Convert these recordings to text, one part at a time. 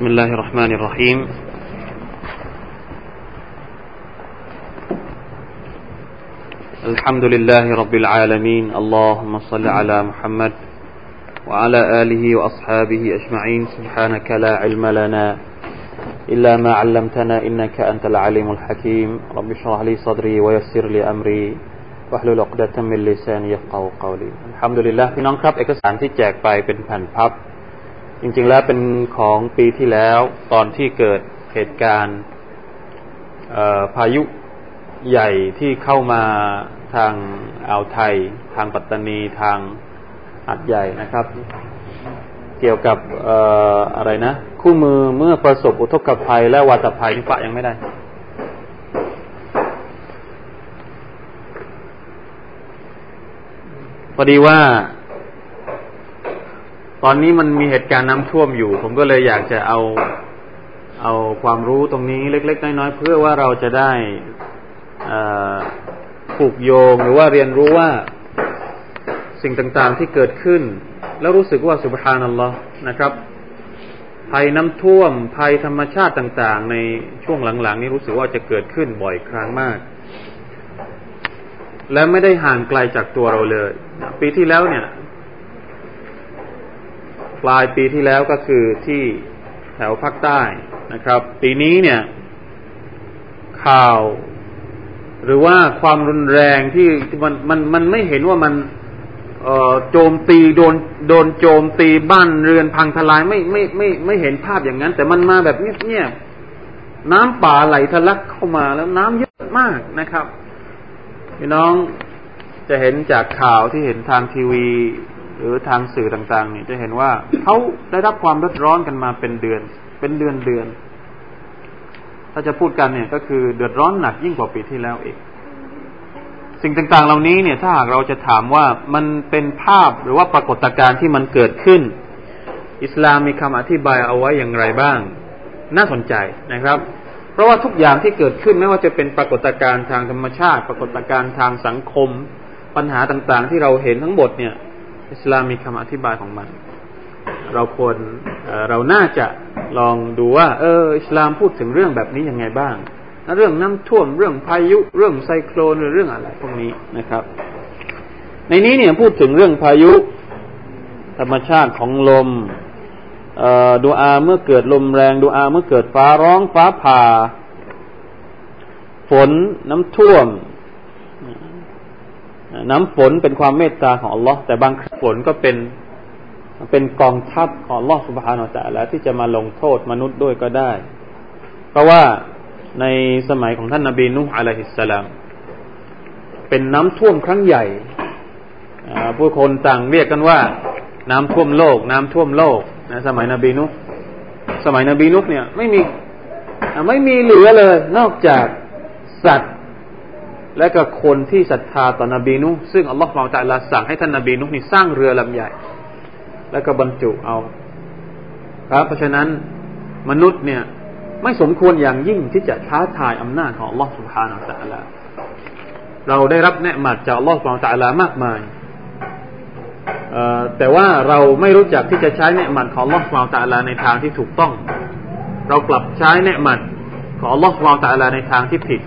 بسم الله الرحمن الرحيم الحمد لله رب العالمين اللهم صل على محمد وعلى آله وأصحابه أجمعين سبحانك لا علم لنا إلا ما علمتنا إنك أنت العليم الحكيم رب اشرح لي صدري ويسر لي أمري واحلل عقدة من لساني يفقه قولي الحمد لله พี่น้องครับเอกสารที่แจกไปเป็นแผ่นพับ จริงๆแล้วเป็นของปีที่แล้วตอนที่เกิดเหตุการณ์พายุใหญ่ที่เข้ามาทางอ่าวไทย ทางปัตตานีทางอัดใหญ่นะครับ เกี่ยวกับออะไรนะ คู่มือเมื่อประสบอุทกภัยและวาตภัยนี่ปะยังไม่ได้ พอดีว่า ตอนนี้มันมีเหตุการณ์น้ำท่วมอยู่ ผมก็เลยอยากจะเอาเอาความรู้ตรงนี้เล็ก ๆ น้อยๆเพื่อว่าเราจะได้ผูกโยงหรือว่าเรียนรู้ว่าสิ่งต่างๆที่เกิดขึ้น แล้วรู้สึกว่าสุบฮานัลลอฮ์นะครับ ภัยน้ำท่วม ภัยธรรมชาติต่าง ๆ ในช่วงหลัง ๆ นี้รู้สึกว่าจะเกิดขึ้นบ่อยครั้งมาก และไม่ได้ห่างไกลจากตัวเราเลย ปีที่แล้วเนี่ย ปลายปีที่แล้วก็คือที่แถวภาคใต้นะครับ ปีนี้เนี่ย ข่าว หรือว่าความรุนแรงที่มันมันมันไม่เห็นว่ามันโจมตีโดนโดนโจมตีบ้านเรือนพังทลายไม่ไม่ไม่ไม่เห็นภาพอย่างนั้น แต่มันมาแบบเงียบๆน้ำป่าไหลทะลักเข้ามาแล้วน้ำเยอะมากนะครับพี่น้องจะเห็นจากข่าวที่เห็นทางทีวี หรือทางสื่อต่างๆ นี่จะเห็นว่าเขาได้รับความรดร้อนกันมาเป็นเดือน เป็นเดือนเดือน ถ้าจะพูดกันเนี่ยก็คือเดือดร้อนหนักยิ่งกว่าปีที่แล้วอีก สิ่งต่างๆ เหล่านี้เนี่ยถ้าหากเราจะถามว่ามันเป็นภาพหรือว่าปรากฏการณ์ที่มันเกิดขึ้น อิสลามมีคำอธิบายเอาไว้อย่างไรบ้าง น่าสนใจนะครับ เพราะว่าทุกอย่างที่เกิดขึ้นไม่ว่าจะเป็นปรากฏการณ์ทางธรรมชาติ ปรากฏการณ์ทางสังคมปัญหาต่างๆ ที่เราเห็นทั้งหมดเนี่ย อิสลามมีคำอธิบายของมัน เราควรเราน่าจะลองดูว่า เออ อิสลามพูดถึงเรื่องแบบนี้ยังไงบ้าง เรื่องน้ำท่วมเรื่องพายุ เรื่องไซโคลนหรือเรื่องอะไรพวกนี้นะครับ ในนี้เนี่ยพูดถึงเรื่องพายุ ธรรมชาติของลมดูอาเมื่อเกิดลมแรงดูอาเมื่อเกิดฟ้าร้องฟ้าผ่า ฝนน้ำท่วม น้ำฝนเป็นความเมตตาของอัลลอฮ์แต่บางครั้งฝนก็เป็นเป็นกองทัพของลอสุบฮานาจะแล้วที่จะมาลงโทษมนุษย์ด้วยก็ได้ เพราะว่าในสมัยของท่านนาบีนุฮ์อะลัยฮิสสลามเป็นน้ำท่วมครั้งใหญ่ผู้คนต่างเรียกกันว่า น้ำท่วมโลก น้ำท่วมโลกนะสมัยนบีนุห์สมัยนบีนุห์เนี่ย ไม่มีไม่มีเหลือเลย นอกจากสัตว์ และก็คนที่ศรัทธาต่อนบีนุซึ่งอัลลอฮฺฟองตะลาสั่งให้ท่านนบีนุนี่สร้างเรือลำใหญ่ แล้วก็บรรจุเอาครับเพราะฉะนั้นมนุษย์เนี่ยไม่สมควรอย่างยิ่งที่จะท้าทายอำนาจของอัลลอฮฺสุบฮานาอัลลอฮฺเราได้รับเนืหมัดจากอัลลอฮฺสุบฮานาอัลลอฮฺมากมายแต่ว่าเราไม่รู้จักที่จะใช้เนืหมัดของอัลลอฮฺสุบฮานาอัลลอฮฺในทางที่ถูกต้อง เรากลับใช้เนืหมัดของอัลลอฮฺสุบฮานาอัลลอฮฺในทางที่ผิด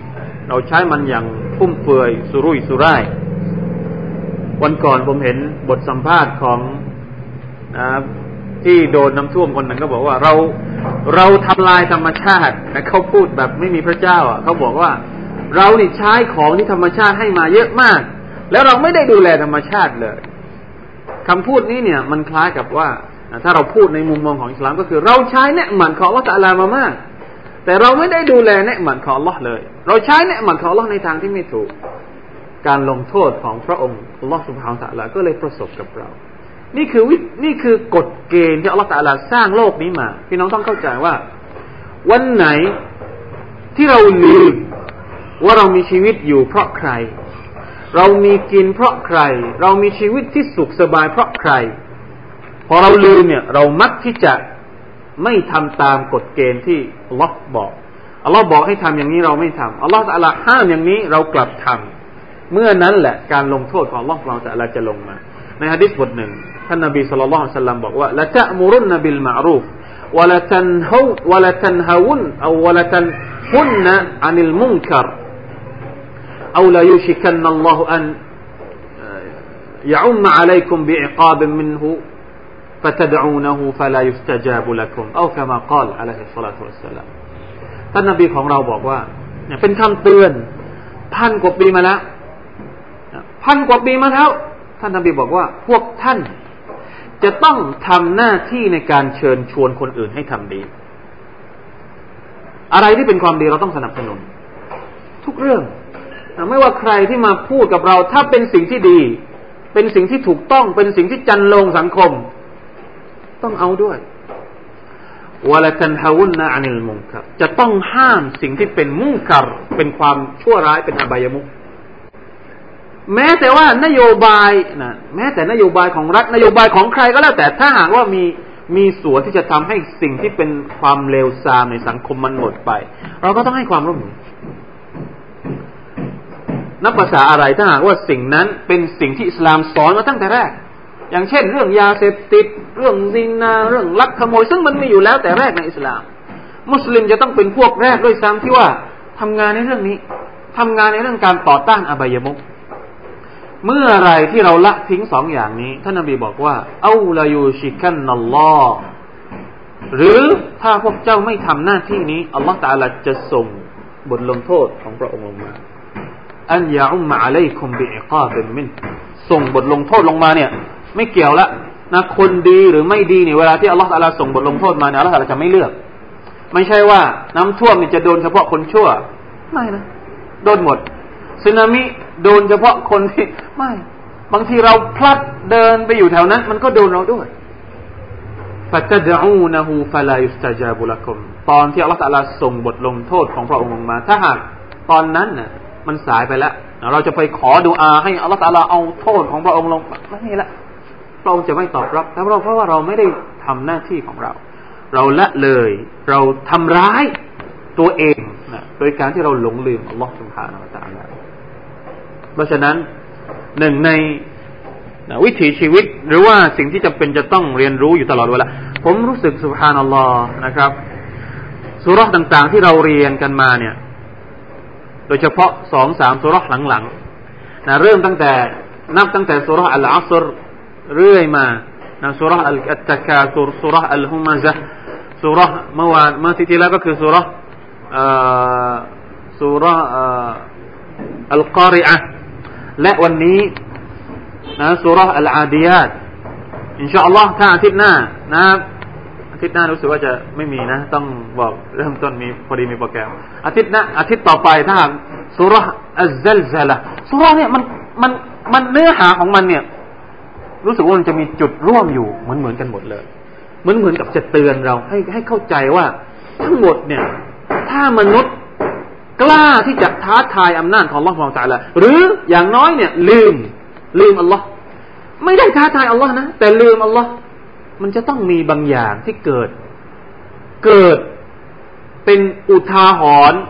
เราใช้มันอย่าง ฟุ่มเฟือยสุรุ่ยสุร่าย วันก่อนผมเห็นบทสัมภาษณ์ของนะที่โดนน้าท่วมคนนึ่งก็บอกว่าเราเราทำลายธรรมชาตินะเขาพูดแบบไม่มีพระเจ้า อะเขาบอกว่า เรานี่ใช้ของที่ธรรมชาติให้มาเยอะมาก แล้วเราไม่ได้ดูแลธรรมชาติเลยคำพูดนี้เนี่ย มันคล้ายกับว่าถ้าเราพูดในมุมมองของอิสลามก็คือ เราใช้เนืหมันของละตะลามามาก แต่เราไม่ได้ดูแลเนืหมันของลอเลย เราใช้เนืหมันของลอในทางที่ไม่ถูก การลงโทษของพระองค์ลอสุภาตะลาก็เลยประสบกับเรา นี่คือวินี่คือกฎเกณฑ์ที่อัลลอฮฺตะลาสร้างโลกนี้มา พี่น้องต้องเข้าใจว่า วันไหนที่เราลืมว่าเรามีชีวิตอยู่เพราะใคร เรามีกินเพราะใคร เรามีชีวิตที่สุขสบายเพราะใคร พอเราลืมเนี่ย เรามักที่จะ ไม่ทำตามกฎเกณฑ์ที่อัลลอฮฺบอกอัลลอฮฺบอกให้ทำอย่างนี้เราไม่ทำอัลลอฮฺตะลาห้ามอย่างนี้เรากลับทำ เมื่อนั้นแหละการลงโทษของอัลลอฮฺเราจะจะลงมา ในฮะดิษบทหนึ่งท่านนบีสุลต่านสัลลัมบอกว่าละจะมุรุนนบิลมารูฟ ولتنهو ولتنهون أو ولتنهن عن المنكر أو لا يوشكن الله أن يعم عليكم بعقاب منه فتدعونه فلا يستجاب لكم أو كما قال عليه الصلاة والسلام ท่านนบีของเราบอกว่าเนี่ยเป็นคำเตือนพันกว่าปีมาแล้วพันกว่าปีมาแล้วท่านนบีบอกว่า พวกท่านจะต้องทำหน้าที่ในการเชิญชวนคนอื่นให้ทำดี อะไรที่เป็นความดีเราต้องสนับสนุน ทุกเรื่องไม่ว่าใครที่มาพูดกับเรา ถ้าเป็นสิ่งที่ดี เป็นสิ่งที่ถูกต้อง เป็นสิ่งที่จันลงสังคม ต้องเอาด้วยวลตันฮาวุนนะอันิลมุงครับจะต้องห้ามสิ่งที่เป็นมุงกัรเป็นความชั่วร้ายเป็นอบายมุกแม้แต่ว่านโยบายนะแม้แต่นโยบายของรัฐนโยบายของใครก็แล้วแต่ถ้าหากว่ามีมีส่วนที่จะทำให้สิ่งที่เป็นความเลวทรามในสังคมมันหมดไป เราก็ต้องให้ความร่วมมือนับภาษาอะไรถ้าหากว่าสิ่งนั้นเป็นสิ่งที่อิสลามสอนมาตั้งแต่แรก อย่างเช่น เรื่องยาเสพติด เรื่องซินนาเรื่องลักขโมย ซึ่งมันมีอยู่แล้วแต่แรกในอิสลาม มุสลิมจะต้องเป็นพวกแรกด้วยซ้ำที่ว่าทำงานในเรื่องนี้ทำงานในเรื่องการต่อต้านอบายมุกเมื่อไรที่เราละทิ้งสองอย่างนี้ ท่านนบีบอกว่า เอาลายูชิกันนัลลอฮ์หรือถ้าพวกเจ้าไม่ทำหน้าที่นี้ อัลลอฮฺตาลาจะส่งบทลงโทษของพระองค์ลงมา อันยาอุมมาอะลัยคุมบิอิกาเป็นมินส่งบทลงโทษลงมาเนี่ย ไม่เกี่ยวละนะคนดีหรือไม่ดีเนี่ยเวลาที่อัลลอฮฺตาลาส่งบทลงโทษมาเนี่ยอัลลอฮฺตาลาจะไม่เลือก ไม่ใช่ว่าน้ำท่วมเนี่ยจะโดนเฉพาะคนชั่ว ไม่นะโดนหมดสึนามิโดนเฉพาะคนที่ไม่ บางทีเราพลัดเดินไปอยู่แถวนั้น มันก็โดนเราด้วยฟัตดอูนะฮูฟลายุสตาจาบุลกุมตอนที่อัลลอฮฺตะลาส่งบทลงโทษของพระองค์ลงมา ถ้าหากตอนนั้นน่ะมันสายไปแล้ว เราจะไปขอดูอาให้อัลลอฮฺตะลาเอาโทษของพระองค์ลงไม่ให้ละพ ระองค์จะไม่ตอบรับแล้วเราเพราะว่าเราไม่ได้ทำหน้าที่ของเรา เราละเลย เราทำร้ายตัวเองนะโดยการที่เราหลงลืมอัลลอฮฺสุบฮานาอัลลอฮฺเพราะฉะนั้นหนึ่งในวิถีชีวิตหรือว่าสิ่งที่จำเป็นจะต้องเรียนรู้อยู่ตลอดเวลาผมรู้สึกสุภานัลลอฮ์นะครับสุรษต่างๆที่เราเรียนกันมาเนี่ย โดยเฉพาะสองสามสุรษหลังๆนะเริ่มตั้งแต่นับตั้งแต่สุรษอัลอัสร เรื่อยมานะสุรษอัลตะกาสุรสุรอัลฮุมาซะสุรษเมื่อวานเมื่อที่แล้วก็คือสุรษสุรษอัลกอริอะและวันนี้นะสุรอัลอาดียาตอินชาอัลลอฮ์ถ้าอาทิตย์หน้านะอาทิตย์หน้ารู้สึกว่าจะไม่มีนะ ต้องบอกเริ่มต้นมีพอดีมีโปรแกรมอาทิตย์หน้าอาทิตย์ต่อไปถ้าสุรอัลซัลซาละสุรเนี่ยมันมันมันเนื้อหาของมันเนี่ย รู้สึกว่ามันจะมีจุดร่วมอยู่เหมือนเหมือนกันหมดเลยเหมือนเหมือนกับจะเตือนเราให้ให้เข้าใจว่า ทั้งหมดเนี่ย ถ้ามนุษย์กล้าที่จะท้าทายอำนาจของอัลลอฮฺของตาละหรืออย่างน้อยเนี่ย ลืม ลืมอัลลอฮ์ไม่ได้ท้าทายอัลลอฮ์นะแต่ลืมอัลลอฮ์มันจะต้องมีบางอย่างที่เกิด เกิดเป็นอุทาหรณ์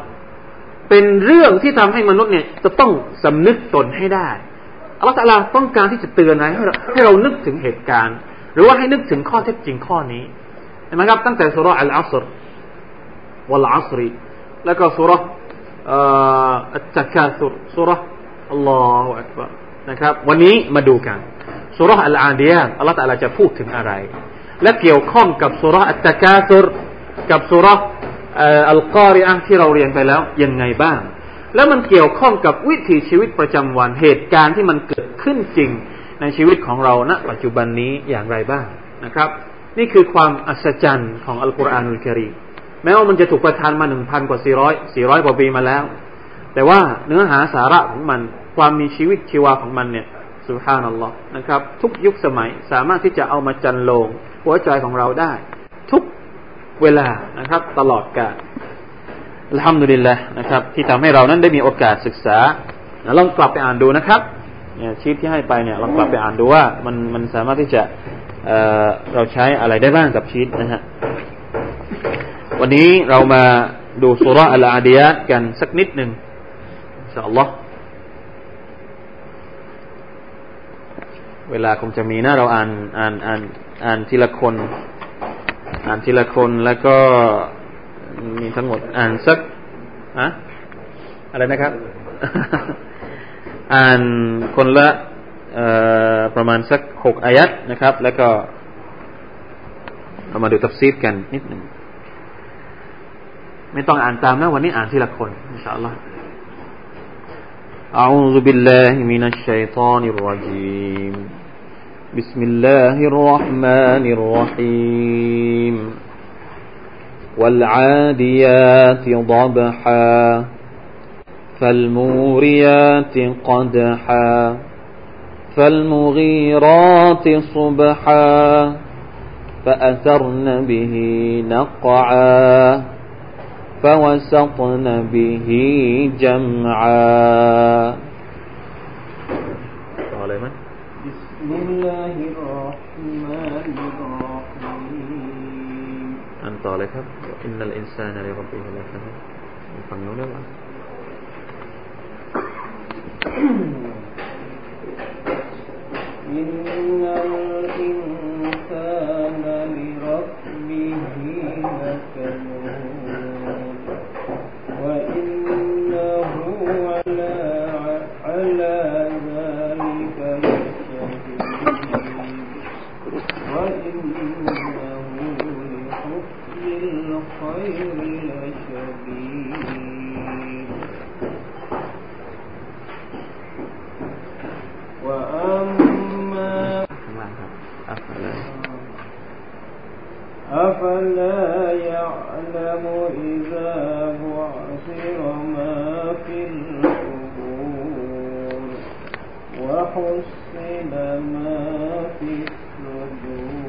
เป็นเรื่องที่ทำให้มนุษย์เนี่ย จะต้องสำนึกตนให้ได้ อัลลอฮ์ตาลาต้องการที่จะเตือนให้เรให้เรานึกถึงเหตุการณ์ หรือว่าให้นึกถึงข้อเท็จจริงข้อนี้เห็นไหมครับตั้งแต่สุรอัลอัสรวัลอัสรีแล้วก็สุรอัตตะกาสุรสุรอัลลอฮฺอักบารนะครับ วันนี้มาดูกันสุรอัลอาดียะอัลลอฮฺตะลาจะพูดถึงอะไร และเกี่ยวข้องกับสุรอัตตะกาสุรกับสุรอัลกอริอะที่เราเรียนไปแล้วยังไงบ้าง แล้วมันเกี่ยวข้องกับวิถีชีวิตประจำวันเหตุการณ์ที่มันเกิดขึ้นจริงในชีวิตของเราณปัจจุบันนี้อย่างไรบ้างนะครับ นี่คือความอัศจรรย์ของอัลกุรอานุลกิริมแม้ว่ามันจะถูกประทานมาหนึ่งพันกว่าสี่ร้อยสี่ร้อยกว่าปีมาแล้ว แต่ว่าเนื้อหาสาระของมันความมีชีวิตชีวาของมันเนี่ยสุภานัลลอฮ์นะครับ ทุกยุคสมัยสามารถที่จะเอามาจันโลง หัวใจของเราได้ ทุกเวลานะครับ ตลอดกาล ทำดุลิลละนะครับ ที่ทำให้เรานั้นได้มีโอกาสศึกษาลองกลับไปอ่านดูนะครับเนี่ยชีตที่ให้ไปเนี่ยลองกลับไปอ่านดูว่ามันมันสามารถที่จะเเราใช้อะไรได้บ้างกับชีตนะฮะวันนี้เรามาดูสุรอัลอาดียะกันสักนิดหนึ่งอินชาอัลลอฮ์เวลาคงจะมีนะเราอ่านอ่านอ่านอ่านทีละคน อ่านทีละคนแล้วก็ มีทั้งหมด อ่านสักอะอะไรนะครับ อ่านคนละประมาณสักหกอายัดนะครับ แล้วก็เรามาดูตัฟซีดกันนิดหนึ่งไม่ต้องอ่านตามนะวันนี้อ่านทีละคนอินชาอัลลอฮ์ أعوذ بالله من الشيطان الرجيم بسم الله الرحمن الرحيم والعاديات ضبحا فالموريات قدحا فالمغيرات صبحا فأثرن به نقعا فوسطن به جمعا. الصالحة إن الإنسان لربه لا فهم يفهمون بعد إن الإنسان غير سبيل وأما أفلا يعلم إذا بعثر ما في القبور وحصل ما في الصدور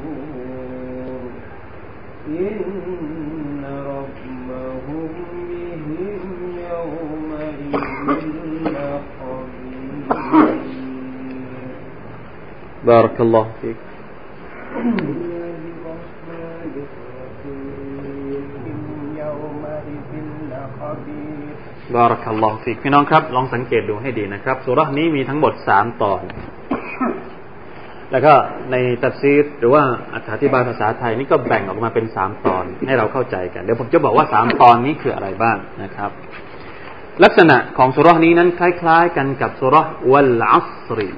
بارك الله فيك يومئذ لخبير บารักัลลอฮุฟิกพี่น้องครับ ลองสังเกตดูให้ดีนะครับสุราษนี้มีทั้งหมดสามตอน แล้วก็ในตัฟซีรหรือว่าอธิบายภาษาไทยนี่ก็แบ่งออกมาเป็นสามตอน ให้เราเข้าใจกัน เดี๋ยวผมจะบอกว่าสามตอนนี้คืออะไรบ้างนะครับ ลักษณะของสุราษนี้นั้นคล้าย ๆ กันกับสุราษวัลอัสรี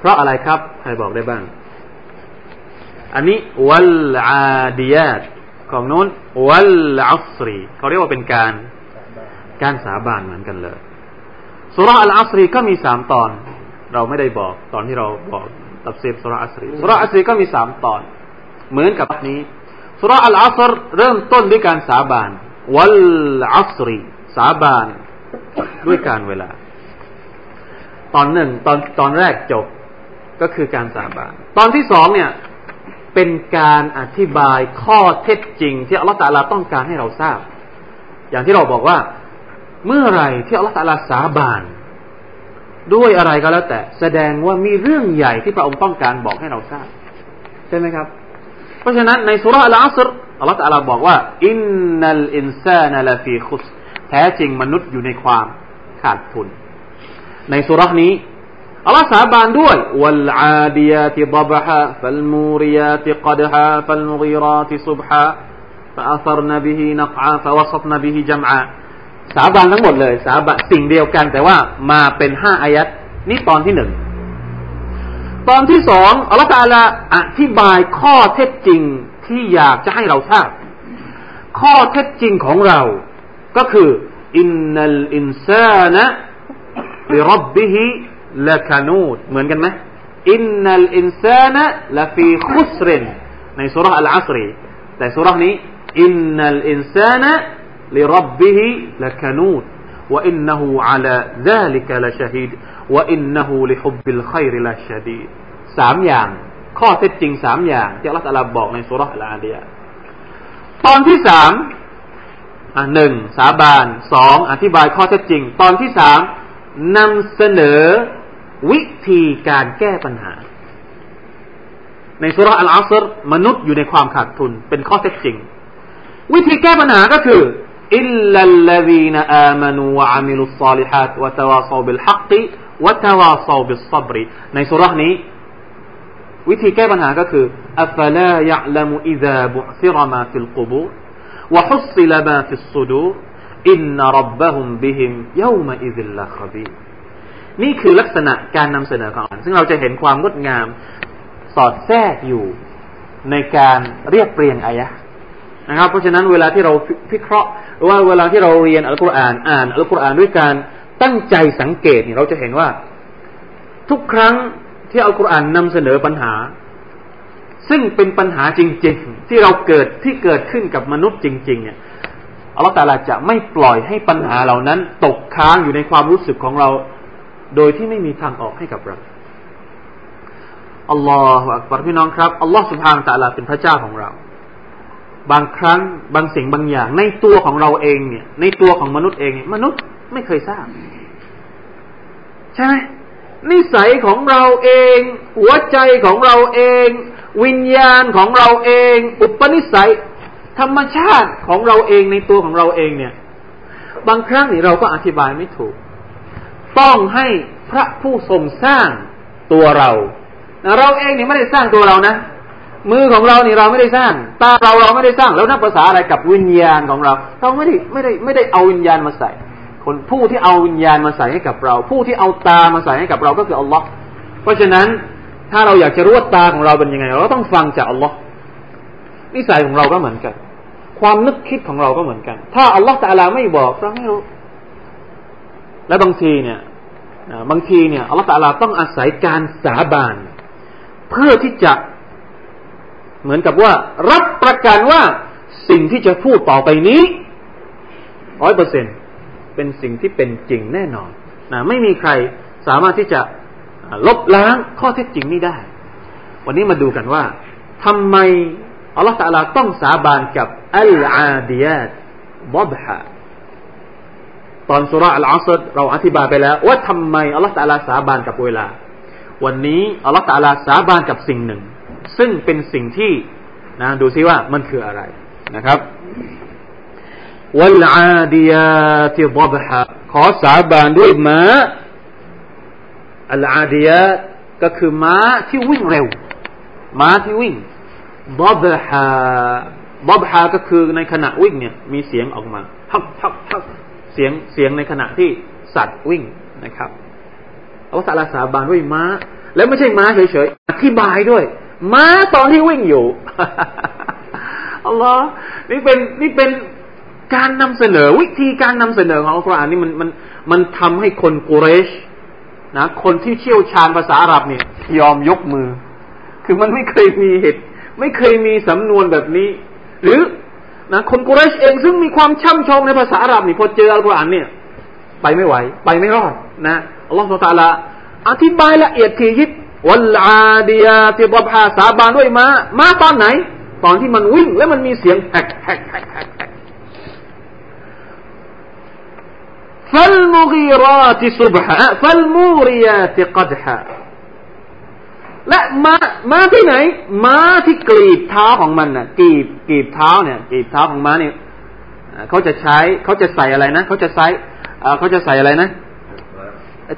เพราะอะไรครับ ใครบอกได้บ้าง อันนี้วัลอาดียาตของนู้นวัลอัสรีเขาเรียกว่าเป็นการการสาบานเหมือนกันเลยสุราอัลอัสรีก็มีสามตอน เราไม่ได้บอกตอนที่เราบอกตับเซฟสุราอัสรีสุราอัสรีก็มีสามตอน เหมือนกับนี้สุราอัลอัสรเริ่มต้นด้วยการสาบานวัลอัสรีสาบานด้วยการเวลา ตอนหนึ่งตอนตอนแรกจบ ก็คือการสาบานตอนที่สองเนี่ยเป็นการอธิบายข้อเท็จจริง ที่อัลลอฮฺตะอาลาต้องการให้เราทราบ อย่างที่เราบอกว่า เมื่อไรที่อัลลอฮฺตะอาลาสาบาน ด้วยอะไรก็แล้วแต่ แสดงว่ามีเรื่องใหญ่ที่พระองค์ต้องการบอกให้เราทราบ ใช่ไหมครับ เพราะฉะนั้นในสุราอัลอัสรอัลลอฮฺตะอาลาบอกว่าإن الإنسان لفي خسرแท้จริงมนุษย์อยู่ในความขาดทุน ในสุรานี้ อัลลอฮ์สาบานด้วยوالعاديات ضبحا فالموريات قدحا فالمغيرات صبحا فأثرن به نقعا فوسطن به جمعاสาบานทั้งหมดเลย สาบานสิ่งเดียวกัน แต่ว่ามาเป็นห้าอายะฮฺนี่ตอนที่หนึ่งตอนที่สองอัลลอฮฺตาลาอธิบายข้อเท็จจริงที่อยากจะให้เราทราบ ข้อเท็จจริงของเรา ก็คืออินนัลอินซานะลิรับบิฮิ ละคานูดเหมือนกันไหมอินนัลอินซานะละฟีคุสรินในสุราอัลอัสรี แต่สุรานี้ อินนัลอินซานะลิรับบิฮิละคานูด وإنه على ذلك لشهيد وإنه لحب الخير لشديد สามอย่าง ข้อเท็จจริงสามอย่าง ที่อัลลอฮฺตะอาลาบอกในสุราอัลอาดียะตอนที่สามอ่ะหนึ่งสาบานสองอธิบายข้อเท็จจริง ตอนที่สามนำเสนอ วิธีการแก้ปัญหา ในสุราอัลอาสรมนุษย์อยู่ในความขาดทุนเป็นข้อเท็จจริง วิธีแก้ปัญหาก็คือإلا الذين آمنوا وعملوا الصالحات وتواصوا بالحق وتواصوا بالصبرในสุรานี้ วิธีแก้ปัญหาก็คือأفلا يعلم إذا بعثر ما في القبور وحصل ما في الصدور إن ربهم بهم يومئذ لخبير นี่คือลักษณะการนำเสนอของอัลกุรอานซึ่งเราจะเห็นความงดงามสอดแทรกอยู่ในการเรียบเรียงอายะนะครับ เพราะฉะนั้นเวลาที่เราพิเคราะห์หรือว่าเวลาที่เราเรียนอัลกุรอานอ่านอัลกุรอานด้วยการตั้งใจสังเกตเนี่ยเราจะเห็นว่า ทุกครั้งที่อัลกุรอานนำเสนอปัญหา ซึ่งเป็นปัญหาจริง ๆ ที่เราเกิดที่เกิดขึ้นกับมนุษย์จริง ๆ เนี่ยอัลลอฮฺตาลาจะไม่ปล่อยให้ปัญหาเหล่านั้น ตกค้างอยู่ในความรู้สึกของเรา โดยที่ไม่มีทางออกให้กับเราอัลลอฮฺอักบารพี่น้องครับอัลลอฮฺสุบฮานตะลาเป็นพระเจ้าของเรา บางครั้งบางสิ่งบางอย่าง ในตัวของเราเองเนี่ย ในตัวของมนุษย์เองเนี่ยมนุษย์ไม่เคยทราบ ใช่ไหมนิสัยของเราเอง หัวใจของเราเอง วิญญาณของเราเอง อุปนิสัย ธรรมชาติของเราเองในตัวของเราเองเนี่ย บางครั้งนี่เราก็อธิบายไม่ถูก ต้องให้พระผู้ทรงสร้างตัวเรา เราเองนี่ไม่ได้สร้างตัวเรานะ มือของเรานี่เราไม่ได้สร้าง ตาเราเราไม่ได้สร้างแล้วนับภาษาอะไรกับวิญญาณของเรา เราไม่ได้ไม่ได้ไม่ได้เอาวิญญาณมาใส่ คนผู้ที่เอาวิญญาณมาใส่ให้กับเรา ผู้ที่เอาตามาใส่ให้กับเราก็คืออัลลอฮ์เพราะฉะนั้นถ้าเราอยากจะรู้ว่าตาของเราเป็นยังไง เราต้องฟังจากอัลลอฮ์นิสัยของเราก็เหมือนกัน ความนึกคิดของเราก็เหมือนกัน ถ้าอัลลอฮ์แต่ลาไม่บอกเราไม่รู้ และบางทีเนี่ยบางทีเนี่ยอัลลอฮ์แต่ลาต้องอาศัยการสาบาน เพื่อที่จะเหมือนกับว่ารับประกันว่าสิ่งที่จะพูดต่อไปนี้ร้อยเปอร์เซ็นต์เป็นสิ่งที่เป็นจริงแน่นอนนะไม่มีใครสามารถที่จะลบล้างข้อเท็จจริงนี้ได้ วันนี้มาดูกันว่าทำไมอัลลอฮฺตาลาต้องสาบานกับอัลอาดียตบอบฮะ ตอนสุราอัลอาสดเราอธิบายไปแล้ว ว่าทำไมอัลลอฮฺตาลาสาบานกับเวลา วันนี้อัลลอฮฺตาลาสาบานกับสิ่งหนึ่ง ซึ่งเป็นสิ่งที่นะดูซิว่ามันคืออะไรนะครับวัลอาดียาติดบฮะขอสาบานด้วยม้าอัลอาดียาก็คือม้าที่วิ่งเร็ว ม้าที่วิ่งบอบฮาบอบฮาก็คือในขณะวิ่งเนี่ยมีเสียงออกมาฮับฮับฮับเสียงเสียงในขณะที่สัตว์วิ่งนะครับอัลลอฮฺสาบานด้วยม้า แล้วไม่ใช่ม้าเฉยๆอธิบายด้วย ม้าตอนที่วิ่งอยู่อัลลอฮ์นี่เป็นนี่เป็นการนำเสนอวิธีการนำเสนอของอัลกุรอานนี่มันมันมันทำให้คนกุเรชนะคนที่เชี่ยวชาญภาษาอาหรับเนี่ยยอมยกมือ คือมันไม่เคยมีเหตุ ไม่เคยมีสำนวนแบบนี้ หรือ นะคนกุเรชเองซึ่งมีความช่ำชองในภาษาอาหรับนี่พอเจออัลกุรอานเนี่ย ไปไม่ไหว ไปไม่รอดนะอัลลอฮฺสุตาละอธิบายละเอียดทียิบวัลอาดียาติบภาสาบานด้วยมามาตอนไหน ตอนที่มันวิ่งแล้วมันมีเสียงแฮกแฮกแฮกแฮกฟัลมุกีราติสุบฮะฟัลมูริยาติกัดฮะ และมามาที่ไหน ม้าที่กรีบเท้าของมันน่ะกรีบกรีบเท้าเนี่ยกรีบเท้าของม้าเนี่ยเขาจะใช้เขาจะใส่อะไรนะเขาจะใส่เขาจะใส่อะไรนะ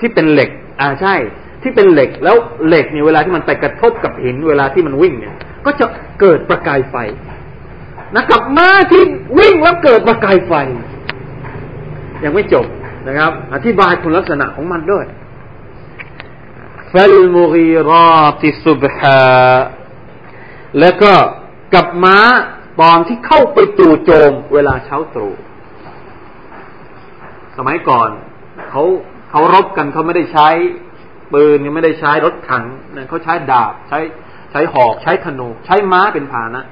ที่เป็นเหล็ก อ่าใช่ ที่เป็นเหล็กแล้วเหล็กเนี่ยเวลาที่มันไปกระทบกับหินเวลาที่มันวิ่งเนี่ย ก็จะเกิดประกายไฟนะกับม้าที่วิ่งแล้วเกิดประกายไฟ ยังไม่จบนะครับ อธิบายคุณลักษณะของมันด้วย ฟัลมุกีราติสุบฮาแล้วก็กับม้าตอนที่เข้าไปจู่โจมเวลาเช้าตรู่สมัยก่อนเขาเขารบกันเขาไม่ได้ใช้ปืนไม่ได้ใช้รถถังเขาใช้ดาบใช้ใช้หอกใช้ธนูใช้ม้าเป็นพาหนะ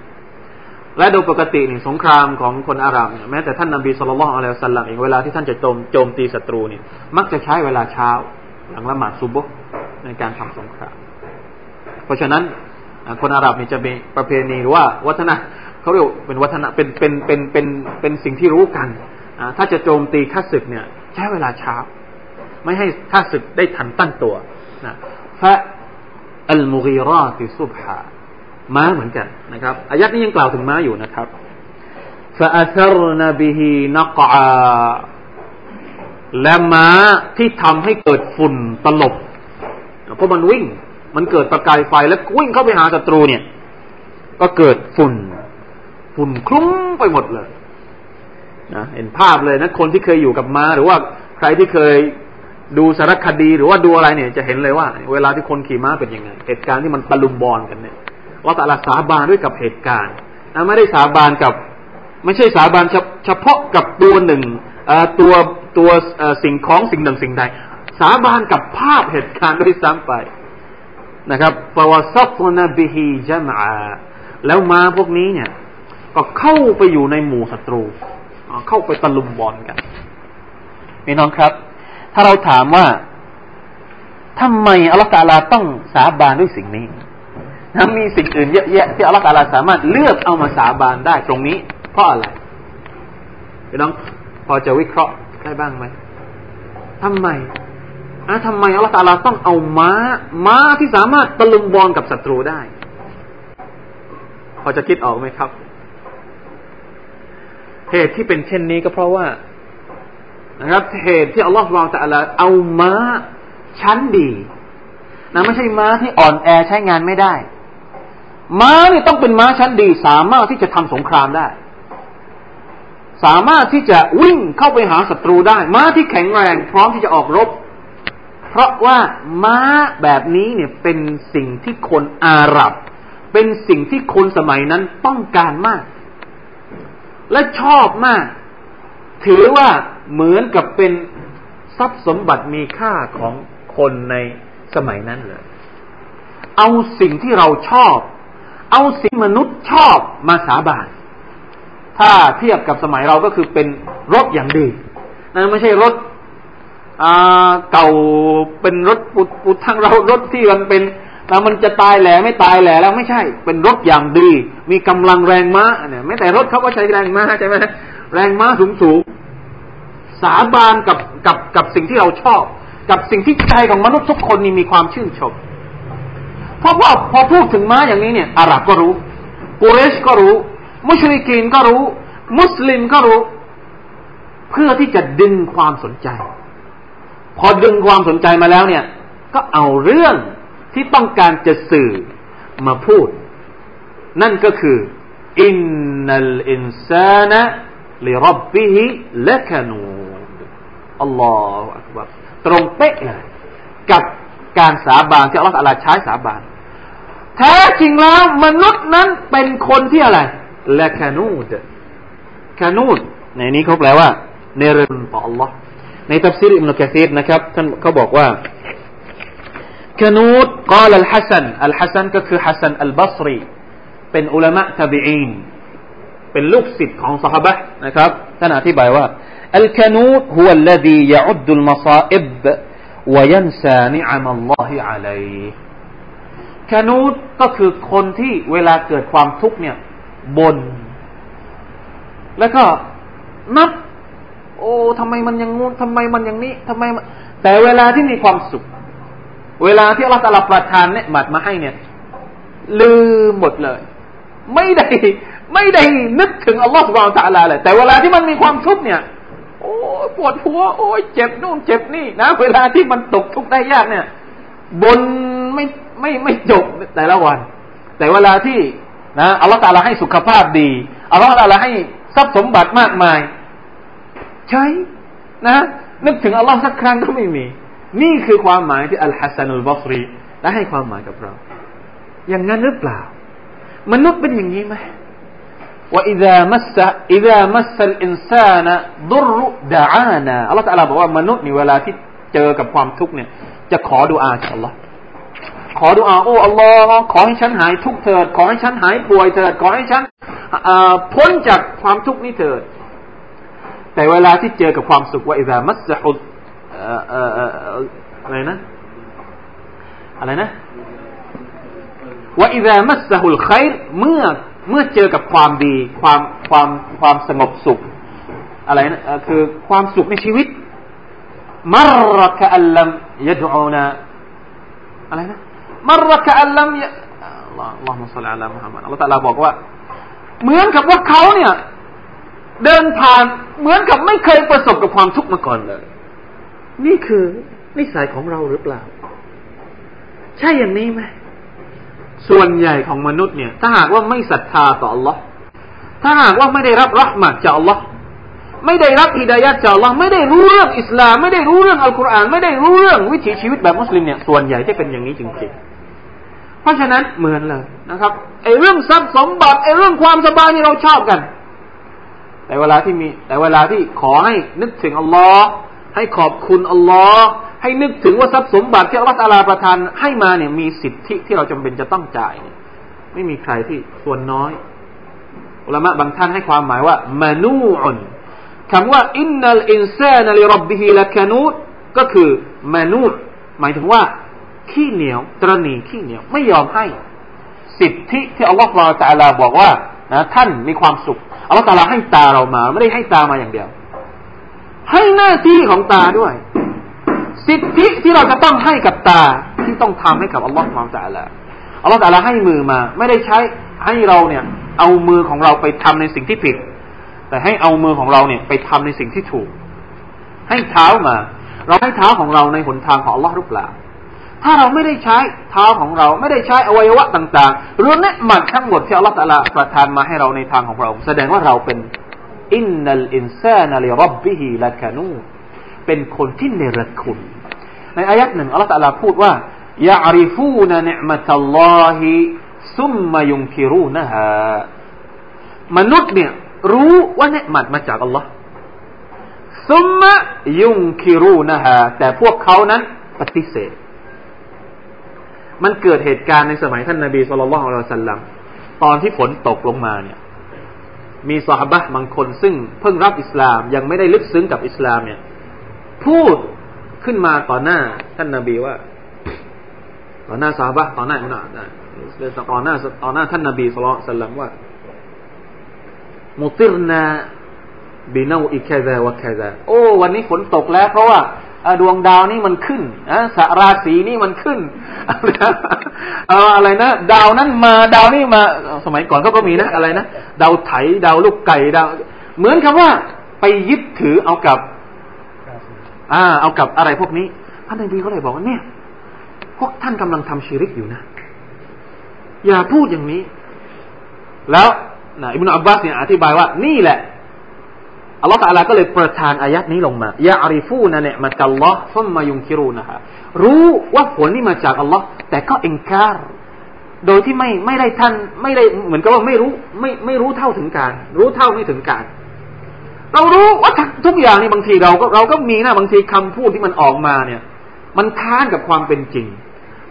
และโดยปกติเนี่ยสงครามของคนอาหรับเนี่ยแม้แต่ท่านนบีสุลต่านอะลัยสัลลัมเองเวลาที่ท่านจะโจมโจมตีศัตรูเนี่ยมักจะใช้เวลาเช้า หลังละหมาดซุบก ในการทำสงคราม เพราะฉะนั้นคนอาหรับนี่จะมีประเพณีหรือว่าวัฒนะเขาเรียกเป็นวัฒนะเป็นเป็นเป็นเป็นเป็นสิ่งที่รู้กัน ถ้าจะโจมตีข้าศึกเนี่ย ใช้เวลาเช้า ไม่ให้ข้าศึกได้ทันตั้งตัวนะฟะอัลมุกีราติซุบฮาม้าเหมือนกันนะครับอายัดนี้ยังกล่าวถึงม้าอยู่นะครับฟาอัซรนบิฮีนักอาและม้าที่ทำให้เกิดฝุ่นตลบ เพราะมันวิ่ง มันเกิดประกายไฟแล้ววิ่งเข้าไปหาศัตรูเนี่ย ก็เกิดฝุ่น ฝุ่นคลุ้งไปหมดเลยนะเห็นภาพเลยนะคนที่เคยอยู่กับมา้า หรือว่าใครที่เคยดูสารคดีหรือว่าดูอะไรเนี่ย จะเห็นเลยว่า เวลาที่คนขี่ม้าเป็นยังไงเหตุการณ์ที่มันตะลุมบอลกันเนี่ยเราแต่ละสาบานด้วยกับเหตุการณ์ไม่ได้สาบานกับ ไม่ใช่สาบานเฉพาะกับตัวหนึ่งตัวตัวสิ่งของสิ่งหนึ่งสิ่งใด สาบานกับภาพเหตุการณ์ด้วยซ้ำไปนะครับฟาวซัฟนบิฮีจามะแล้วมาพวกนี้เนี่ย ก็เข้าไปอยู่ในหมู่ศัตรู เข้าไปตะลุมบอลกันพี่น้องครับ ถ้าเราถามว่าทำไมอัลลอฮฺตาลาต้องสาบานด้วยสิ่งนี้นะมีสิ่งอื่นเยอะแยะที่อัลลอฮฺตาลาสามารถเลือกเอามาสาบานได้ตรงนี้ เพราะอะไรพี่น้องพอจะวิเคราะห์ได้บ้างไหมทำไม อะทำไมอัลลอฮฺตาลาต้องเอาม้า ม้าที่สามารถตะลุมบอลกับศัตรูได้ พอจะคิดออกไหมครับ เหตุที่เป็นเช่นนี้ก็เพราะว่านะครับเหตุที่อัลลอฮฺวางแต่ละเอาม้าชั้นดีนะไม่ใช่ม้าที่อ่อนแอใช้งานไม่ได้ ม้านี่ต้องเป็นม้าชั้นดี สามารถที่จะทำสงครามได้ สามารถที่จะวิ่งเข้าไปหาศัตรูได้ ม้าที่แข็งแรง พร้อมที่จะออกรบ เพราะว่าม้าแบบนี้เนี่ยเป็นสิ่งที่คนอาหรับ เป็นสิ่งที่คนสมัยนั้นต้องการมาก และชอบมาก ถือว่าเหมือนกับเป็นทรัพย์สมบัติมีค่าของคนในสมัยนั้นเลย เอาสิ่งที่เราชอบ เอาสิ่งมนุษย์ชอบมาสาบานถ้าเทียบกับสมัยเราก็คือเป็นรถอย่างดีนั่นไม่ใช่รถ เก่าเป็นรถปุดปุดทางเรารถที่มันเป็นแล้วมันจะตายแหล่ไม่ตายแหล่แล้วไม่ใช่ เป็นรถอย่างดี มีกำลังแรงม้าเนี่ยไม่แต่รถเขาก็ใช้แรงม้าใช่ไหมแรงม้าสูงสูงสาบานกับกับกับสิ่งที่เราชอบ กับสิ่งที่ใจของมนุษย์ทุกคนนี่มีความชื่นชมเพราะว่าพอพูดถึงม้าอย่างนี้เนี่ยอาหรับก็รู้กุเรชก็รู้ มุชริกีนก็รู้ มุสลิมก็รู้ เพื่อที่จะดึงความสนใจ พอดึงความสนใจมาแล้วเนี่ย ก็เอาเรื่องที่ต้องการจะสื่อมาพูด นั่นก็คืออินนัลอินซานะลิรับบิฮิละคานูอัลลอฮฺอักบัรตรงเป๊ะเลยกับการสาบานที่อัลลอฮฺใช้สาบานแท้จริงแล้วมนุษย์นั้นเป็นคนที่อะไรلكنود كنودในนี้เขาแปลว่า เนรคุณต่อ อัลลอฮฺ ในทัฟซีรอิมนุกะซีรนะครับท่านเขาบอกว่าคนูดกล่าวอัลฮัสซันอัลฮัสซันก็คือฮัสซันอัลบัสรีเป็นอุลามะตบีอีนเป็นลูกศิษย์ของสหบะนะครับท่านอธิบายว่า الكنود هو الذي يعد المصائب وينسى نعم الله عليه คนูดก็คือคนที่เวลาเกิดความทุกข์เนี่ยบน แล้วก็นับ โอ้ทำไมมันยังงูทำไมมันอย่างนี้ทำไมแต่เวลาที่มีความสุข เวลาที่อัลลอฮฺตาลาประทานเนี่ยมัดมาให้เนี่ย ลืมหมดเลย ไม่ได้ ไม่ได้นึกถึงอัลลอฮฺสุบานตะลาเลย แต่เวลาที่มันมีความทุกข์เนี่ย โอ้ปวดหัว โอ้ยเจ็บนู่นเจ็บนี่นะ เวลาที่มันตกทุกข์ได้ยากเนี่ยบนไม่ไม่ไม่จบแต่ละวัน แต่เวลาที่นะอัลลอฮฺตาลาให้สุขภาพดีอัลลอฮฺตาลาให้ทรัพย์สมบัติมากมาย ใช่นะนึกถึงอัลลอฮ์สักครั้งก็ไม่มี นี่คือความหมายที่อัลฮัสซันุลบอฟรีได้ให้ความหมายกับเรา อย่างนั้นหรือเปล่า มนุษย์เป็นอย่างนี้ไหมว่าอิดามัสอิดามัสอินซานะดุรุดาอานะอัลลอฮ์ตะลาบอกว่ามนุษย์นี่เวลาที่เจอกับความทุกข์เนี่ย จะขอดุอาจอัลลอฮ์ขอดุอาโอ้อัลลอฮ์ขอให้ฉันหายทุกข์เถิด ขอให้ฉันหายป่วยเถิด ขอให้ฉันพ้นจากความทุกข์นี้เถิด แต่เวลาที่เจอกับความสุขว่าอิซามัสหุดอะไรนะ อะไรนะว่าอิซามัสหุลไครเมื่อเมื่อเจอกับความดี ความความความสงบสุข อะไรนะคือความสุขในชีวิตมรกะอัลลัมยดูนาอะไรนะมรกะอัลลัมยอัลลอฮฺอัลลอฮฺมุสลิลามุฮัมมัดอัลลอฮฺตะลาบอกว่า เหมือนกับว่าเขาเนี่ย เดินผ่านเหมือนกับไม่เคยประสบกับความทุกข์มาก่อนเลย นี่คือนิสัยของเราหรือเปล่า ใช่อย่างนี้ไหมส่วนใหญ่ของมนุษย์เนี่ย ถ้าหากว่าไม่ศรัทธาต่อ Allah ถ้าหากว่าไม่ได้รับรัหมัดจาก Allah ไม่ได้รับฮิดายัดจาก Allah ไม่ได้รู้เรื่องอิสลาม ไม่ได้รู้เรื่องอัลกุรอาน ไม่ได้รู้เรื่องวิถีชีวิตแบบมุสลิมเนี่ยส่วนใหญ่จะเป็นอย่างนี้จริงๆ เพราะฉะนั้นเหมือนเลยนะครับไอ้เรื่องทรัพย์สมบัติไอ้เรื่องความสบายนี่เราชอบกัน แต่เวลาที่มี แต่เวลาที่ขอให้นึกถึงอัลลอฮ์ให้ขอบคุณอัลลอฮ์ให้นึกถึงว่าทรัพย์สมบัติที่อัลลอฮฺตาลาประทานให้มาเนี่ยมีสิทธิที่เราจำเป็นจะต้องจ่ายเนี่ย ไม่มีใครที่ส่วนน้อยอุลามะบางท่านให้ความหมายว่ามานูอุนคำว่าอินนัลอินซานลิรับบิฮิละคานูดก็คือมานูดหมายถึงว่า ขี้เหนียวตรณีขี้เหนียวไม่ยอมให้ สิทธิที่อัลลอฮฺตาลาบอกว่านะท่านมีความสุข อัลลอฮฺตาลาให้ตาเรามา ไม่ได้ให้ตามาอย่างเดียว ให้หน้าที่ของตาด้วย สิทธิที่เราจะต้องให้กับตาที่ต้องทำให้กับอัลลอฮฺมาแต่ละอัลลอฮฺต่ละให้มือมา ไม่ได้ใช้ให้เราเนี่ย เอามือของเราไปทำในสิ่งที่ผิด แต่ให้เอามือของเราเนี่ยไปทำในสิ่งที่ถูก ให้เท้ามา เราให้เท้าของเราในหนทางของอัลลอฮฺหรือเปล่า ถ้าเราไม่ได้ใช้เท้าของเรา ไม่ได้ใช้อวัยวะต่างๆรวมเนื้อหมัดทั้งหมดที่อัลลอฮฺตะลาประทานมาให้เราในทางของเราแสดงว่าเราเป็นอินนัลอินซานลิรับบิฮิละกานูเป็นคนที่เนรคุณ ในอายัดหนึ่งอัลลอฮฺตะลาพูดว่ายาริฟูนเนมัตัลลอฮิซุมมายุงคิรูนะฮะมนุษย์เนี่ยรู้ว่าเนืมัดมาจากอัลลอฮ์ซุมมายุงคิรูนะฮะแต่พวกเขานั้นปฏิเสธ มันเกิดเหตุการณ์ในสมัยท่านนาบีสุลต่านละอัลสัลลัมตอนที่ฝนตกลงมาเนี่ย มีสหบะบางคนซึ่งเพิ่งรับอิสลามยังไม่ได้ลึกซึ้งกับอิสลามเนี่ย พูดขึ้นมาต่อหน้าท่านนาบีว่า ต่อหน้าสาบะต่อหน้าอุนาต่อหน้าต่อหน้าท่านนาบีสุลต่านว่ามุติรนาบินาอิคาซาวะคาซาโอ้ วันนี้ฝนตกแล้วเพราะว่า ดวงดาวนี่มันขึ้นอะสราศีนี่มันขึ้นอะไรนะดาวนั้นมาดาวนี่มา สมัยก่อนเขาก็มีนะอะไรนะดาวไถดาวลูกไก่ดาว เหมือนคำว่า ไปยึดถือเอากับ อ่า เอากับอะไรพวกนี้ท่านนบีก็เลยบอกว่าเนี่ยพวกท่านกำลังทำชีริกอยู่นะ อย่าพูดอย่างนี้ แล้วนะอิบนาอับบาสเนี่ยอธิบายว่านี่แหละ อัลลอฮฺตาลาก็เลยประทานอายัดนี้ลงมายาอาริฟูนะเนี่ยมาตัลลอฮ์ซุมมายุงคิรูนะฮะรู้ว่าฝนนี่มาจากอัลลอฮ์แต่ก็อินคารโดยที่ไม่ไม่ได้ท่านไม่ได้เหมือนกับว่าไม่รู้ไม่ไม่รู้เท่าถึงการ รู้เท่าไม่ถึงการ เรารู้ว่าทุกอย่างนี่บางทีเราก็เราก็มีนะบางทีคำพูดที่มันออกมาเนี่ย มันค้านกับความเป็นจริง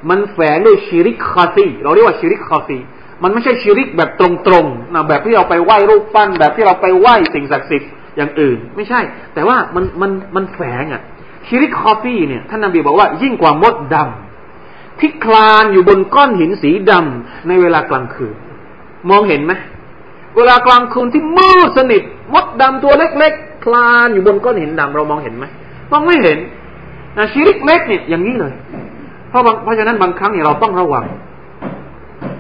มันแฝงด้วยشرك خفي เราเรียกว่า شرك خفيมันไม่ใช่ชิริกแบบตรงๆนะแบบที่เราไปไหว้รูปปั้นแบบที่เราไปไหว้สิ่งศักดิ์สิทธิ์ อย่างอื่น ไม่ใช่ แต่ว่ามันมันมันแฝงอะشرك خفيเนี่ยท่านนบีบอกว่ายิ่งกว่ามดดำที่คลานอยู่บนก้อนหินสีดำในเวลากลางคืน มองเห็นไหมเวลากลางคืนที่มืดสนิทมดดำตัวเล็กๆ คลานอยู่บนก้อนหินดำเรามองเห็นไหมมองไม่เห็นนะชีริกเล็กเนี่ยอย่างนี้เลย เพราะเพราะฉะนั้นบางครั้งเนี่ยเราต้องระวัง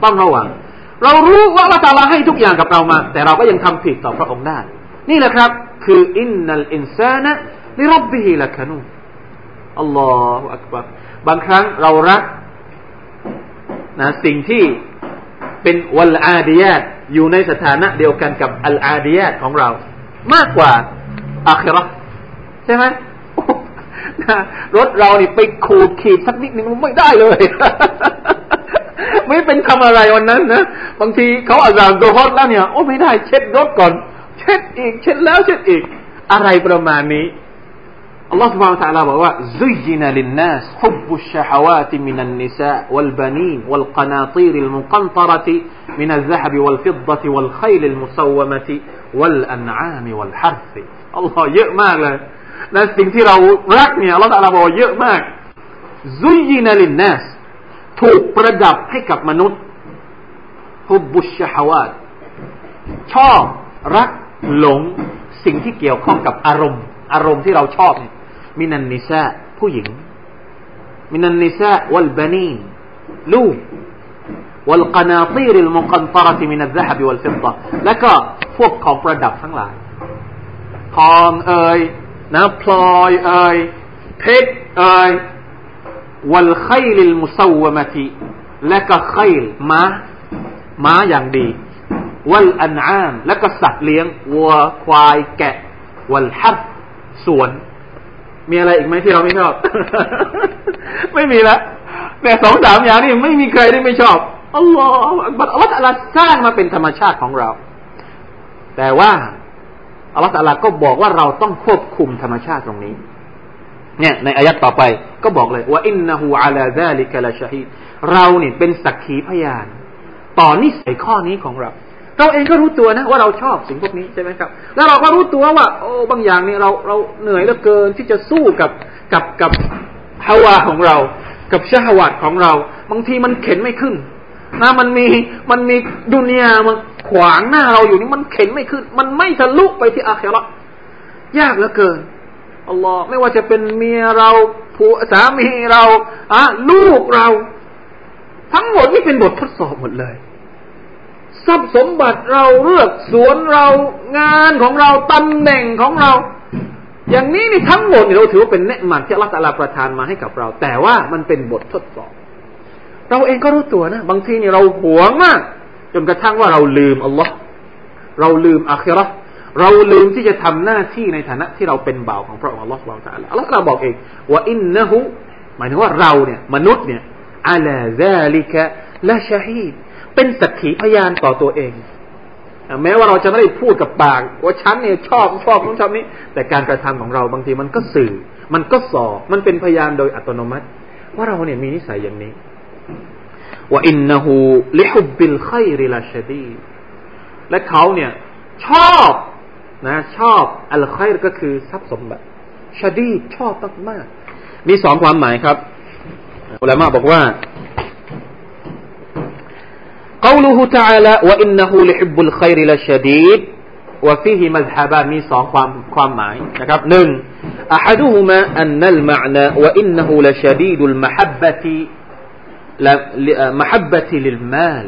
ต้องระวัง เรารู้ว่าละตาลาให้ทุกอย่างกับเรามา แต่เราก็ยังทำผิดต่อพระองค์ได้ นี่แหละครับ คืออินนัลอินซานะลิรับบิฮิละคานูอัลลอฮฺอักบารบางครั้งเรารักนะสิ่งที่เป็นวัลอาดียตอยู่ในสถานะเดียวกันกับอัลอาดียตของเรา มากกว่าอาคิรอใช่ไหมรถเรานี่ไปขูดขีดสักนิดนึงไม่ได้เลย ไม่เป็นคำอะไรวันนั้นนะ บางทีเขาอาจารย์ตัวฮอตแล้วเนี่ย โอ้ไม่ได้เช็ดรถก่อน เช็ดอีก เช็ดแล้วเช็ดอีก อะไรประมาณนี้ الله سبحانه وتعالى بقى زين للناس حب الشهوات من النساء والبنين والقناطير المقنطرة من الذهب والفضة والخيل المسومة والأنعام والحرث الله เยอะมากเลยและสิ่งที่เรารักเนี่ยอัลลอฮฺตะลาบอกเยอะมากซุยนลินนัสถูกประดับให้กับมนุษย์ฮุบบุชชฮาวาตชอบรัก หลงสิ่งที่เกี่ยวข้องกับอารมณ์ อารมณ์ที่เราชอบเนี่ยมินันนิซาผู้หญิงมินันนิซาวัลบานีนลูก والقناطير المقنطرة من الذهب والفضة แล้วก็พวกของประดับทั้งหลายทองเอ่ยนะพลอยเอ่ยเพชรเอ่ย วัลไคลิลมุสวมะติและก็ไคลม้าม้าอย่างดี วัลอันอาม และก็สัตว์เลี้ยงวัวควายแกะ วัลฮับสวน มีอะไรอีกไหมที่เราไม่ชอบ ไม่มีละแต่สองสามอย่างนี้ไม่มีใครที่ไม่ชอบอัลลอฮฺอัลลอฮฺอัลลอฮสร้างมาเป็นธรรมชาติของเรา แต่ว่าอัลลอฮฺอัลลอฮก็บอกว่าเราต้องควบคุมธรรมชาติตรงนี้ เนี่ย ในอายัดต่อไป ก็บอกเลยว่าอินนหูอัลาซาลิกะลาชฮีเราเนี่ยเป็นสักขีพยาน ต่อนิสัยข้อนี้ของเรา เราเองก็รู้ตัวนะว่าเราชอบสิ่งพวกนี้ใช่ไหมครับ แล้วเราก็รู้ตัวว่า โอ้บางอย่างเนี่ยเราเราเหนื่อยเหลือเกินที่จะสู้กับกับกับฮาวาของเรา กับชาฮวัดของเรา บางทีมันเข็นไม่ขึ้นนะมันมีมันมีดุนยามันขวางหน้าเราอยู่นี่มันเข็นไม่ขึ้น มันไม่ทะลุไปที่อาคราะยากเหลือเกินอัลลอฮ์ไม่ว่าจะเป็นเมียเราผู้สามีเราอะลูกเรา ทั้งหมดนี่เป็นบททดสอบหมดเลย ทรัพย์สมบัติเราเลือกสวนเรางานของเราตำแหน่งของเรา อย่างนี้นี่ทั้งหมดเราถือว่าเป็นเนืหมันที่อัลลอฮฺประทานมาให้กับเรา แต่ว่ามันเป็นบททดสอบ เราเองก็รู้ตัวนะ บางทีนี่เราหวงมาก จนกระทั่งว่าเราลืมอัลลอฮ์เราลืมอาคิรอเราลืมที่จะทำหน้าที่ในฐานะที่เราเป็นบ่าวของพระองค์อัลลอฮ์สุบานตะอัลลอฮ์เราบอกเองว่าอินนะฮุหมายถึงว่าเราเนี่ย มนุษย์เนี่ยอัลาซาลิกะละชาฮีด เป็นสักขีพยานต่อตัวเองแม้ว่าเราจะไม่ได้พูดกับปากว่าฉันเนี่ยชอบชอบของชอบนี้ แต่การกระทำของเราบางทีมันก็สื่อ มันก็สอมันเป็นพยานโดยอัตโนมัติ ว่าเราเนี่ยมีนิสัยอย่างนี้ว่าอินนหูลิฮุบบิลไคริลาชดีและเขาเนี่ยชอบนะ ชอบอัลไครก็คือทรัพย์สมบัติชดีชอบมากมากมีสองความหมายครับอุลามะบอกว่า قوله تعالى وإنه لحب الخير لشديد وفيه مذهبان มีสองความความหมายนะครับหนึ่ง أحدهما أن المعنى وإنه لشديد المحبة และมหับบติลิลมาล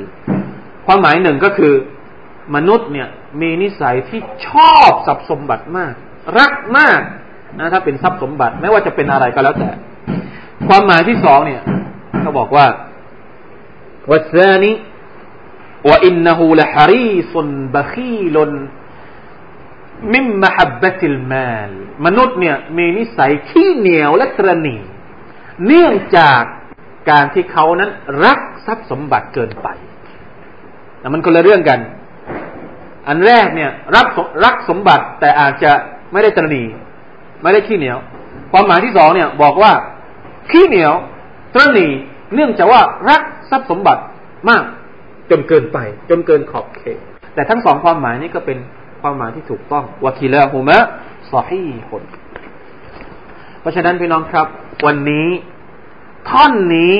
ความหมายหนึ่งก็คือ มนุษย์เนี่ยมีนิสัยที่ชอบทรัพย์สมบัติมาก รักมากนะถ้าเป็นทรัพย์สมบัติ ไม่ว่าจะเป็นอะไรก็แล้วแต่ ความหมายที่สองเนี่ยเขาบอกว่าวัซานี ว่าอินนหูละฮารีซุนบะคีลุนมิมมหับบติลมลมนุษย์เนี่ยมีนิสัยขี้เหนียวและกระหนี่เนื่องจากการที่เขานั้นรักทรัพย์สมบัติเกินไปแต่มันคนละเรื่องกัน อันแรกเนี่ยรักรักสมบัติแต่อาจจะไม่ได้ตรณีไม่ได้ขี้เหนียว ความหมายที่สองเนี่ยบอกว่าขี้เหนียวตรณีเนื่องจากว่ารักทรัพย์สมบัติมาก จนเกินไป จนเกินขอบเขต แต่ทั้งสองความหมายนี้ก็เป็นความหมายที่ถูกต้องวาคิลาฮูมะซอฮีคนเพราะฉะนั้นพี่น้องครับ วันนี้ท่อนนี้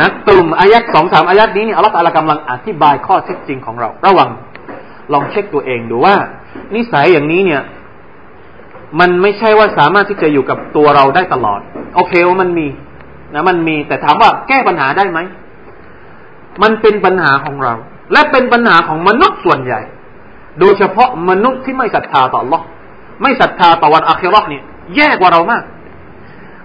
นะกลุ่มอายัดสองสามอายัดนี้เนี่ยอัลลอฮฺกำลังอธิบายข้อเท็จจริงของเรา ระวังลองเช็คตัวเองดูว่า นิสัยอย่างนี้เนี่ย มันไม่ใช่ว่าสามารถที่จะอยู่กับตัวเราได้ตลอด โอเคว่ามันมีนะมันมีแต่ถามว่าแก้ปัญหาได้ไหม มันเป็นปัญหาของเรา และเป็นปัญหาของมนุษย์ส่วนใหญ่ โดยเฉพาะมนุษย์ที่ไม่ศรัทธาต่อ Allah ไม่ศรัทธาต่อวันอาคิรอเนี่ยแย่กว่าเรามาก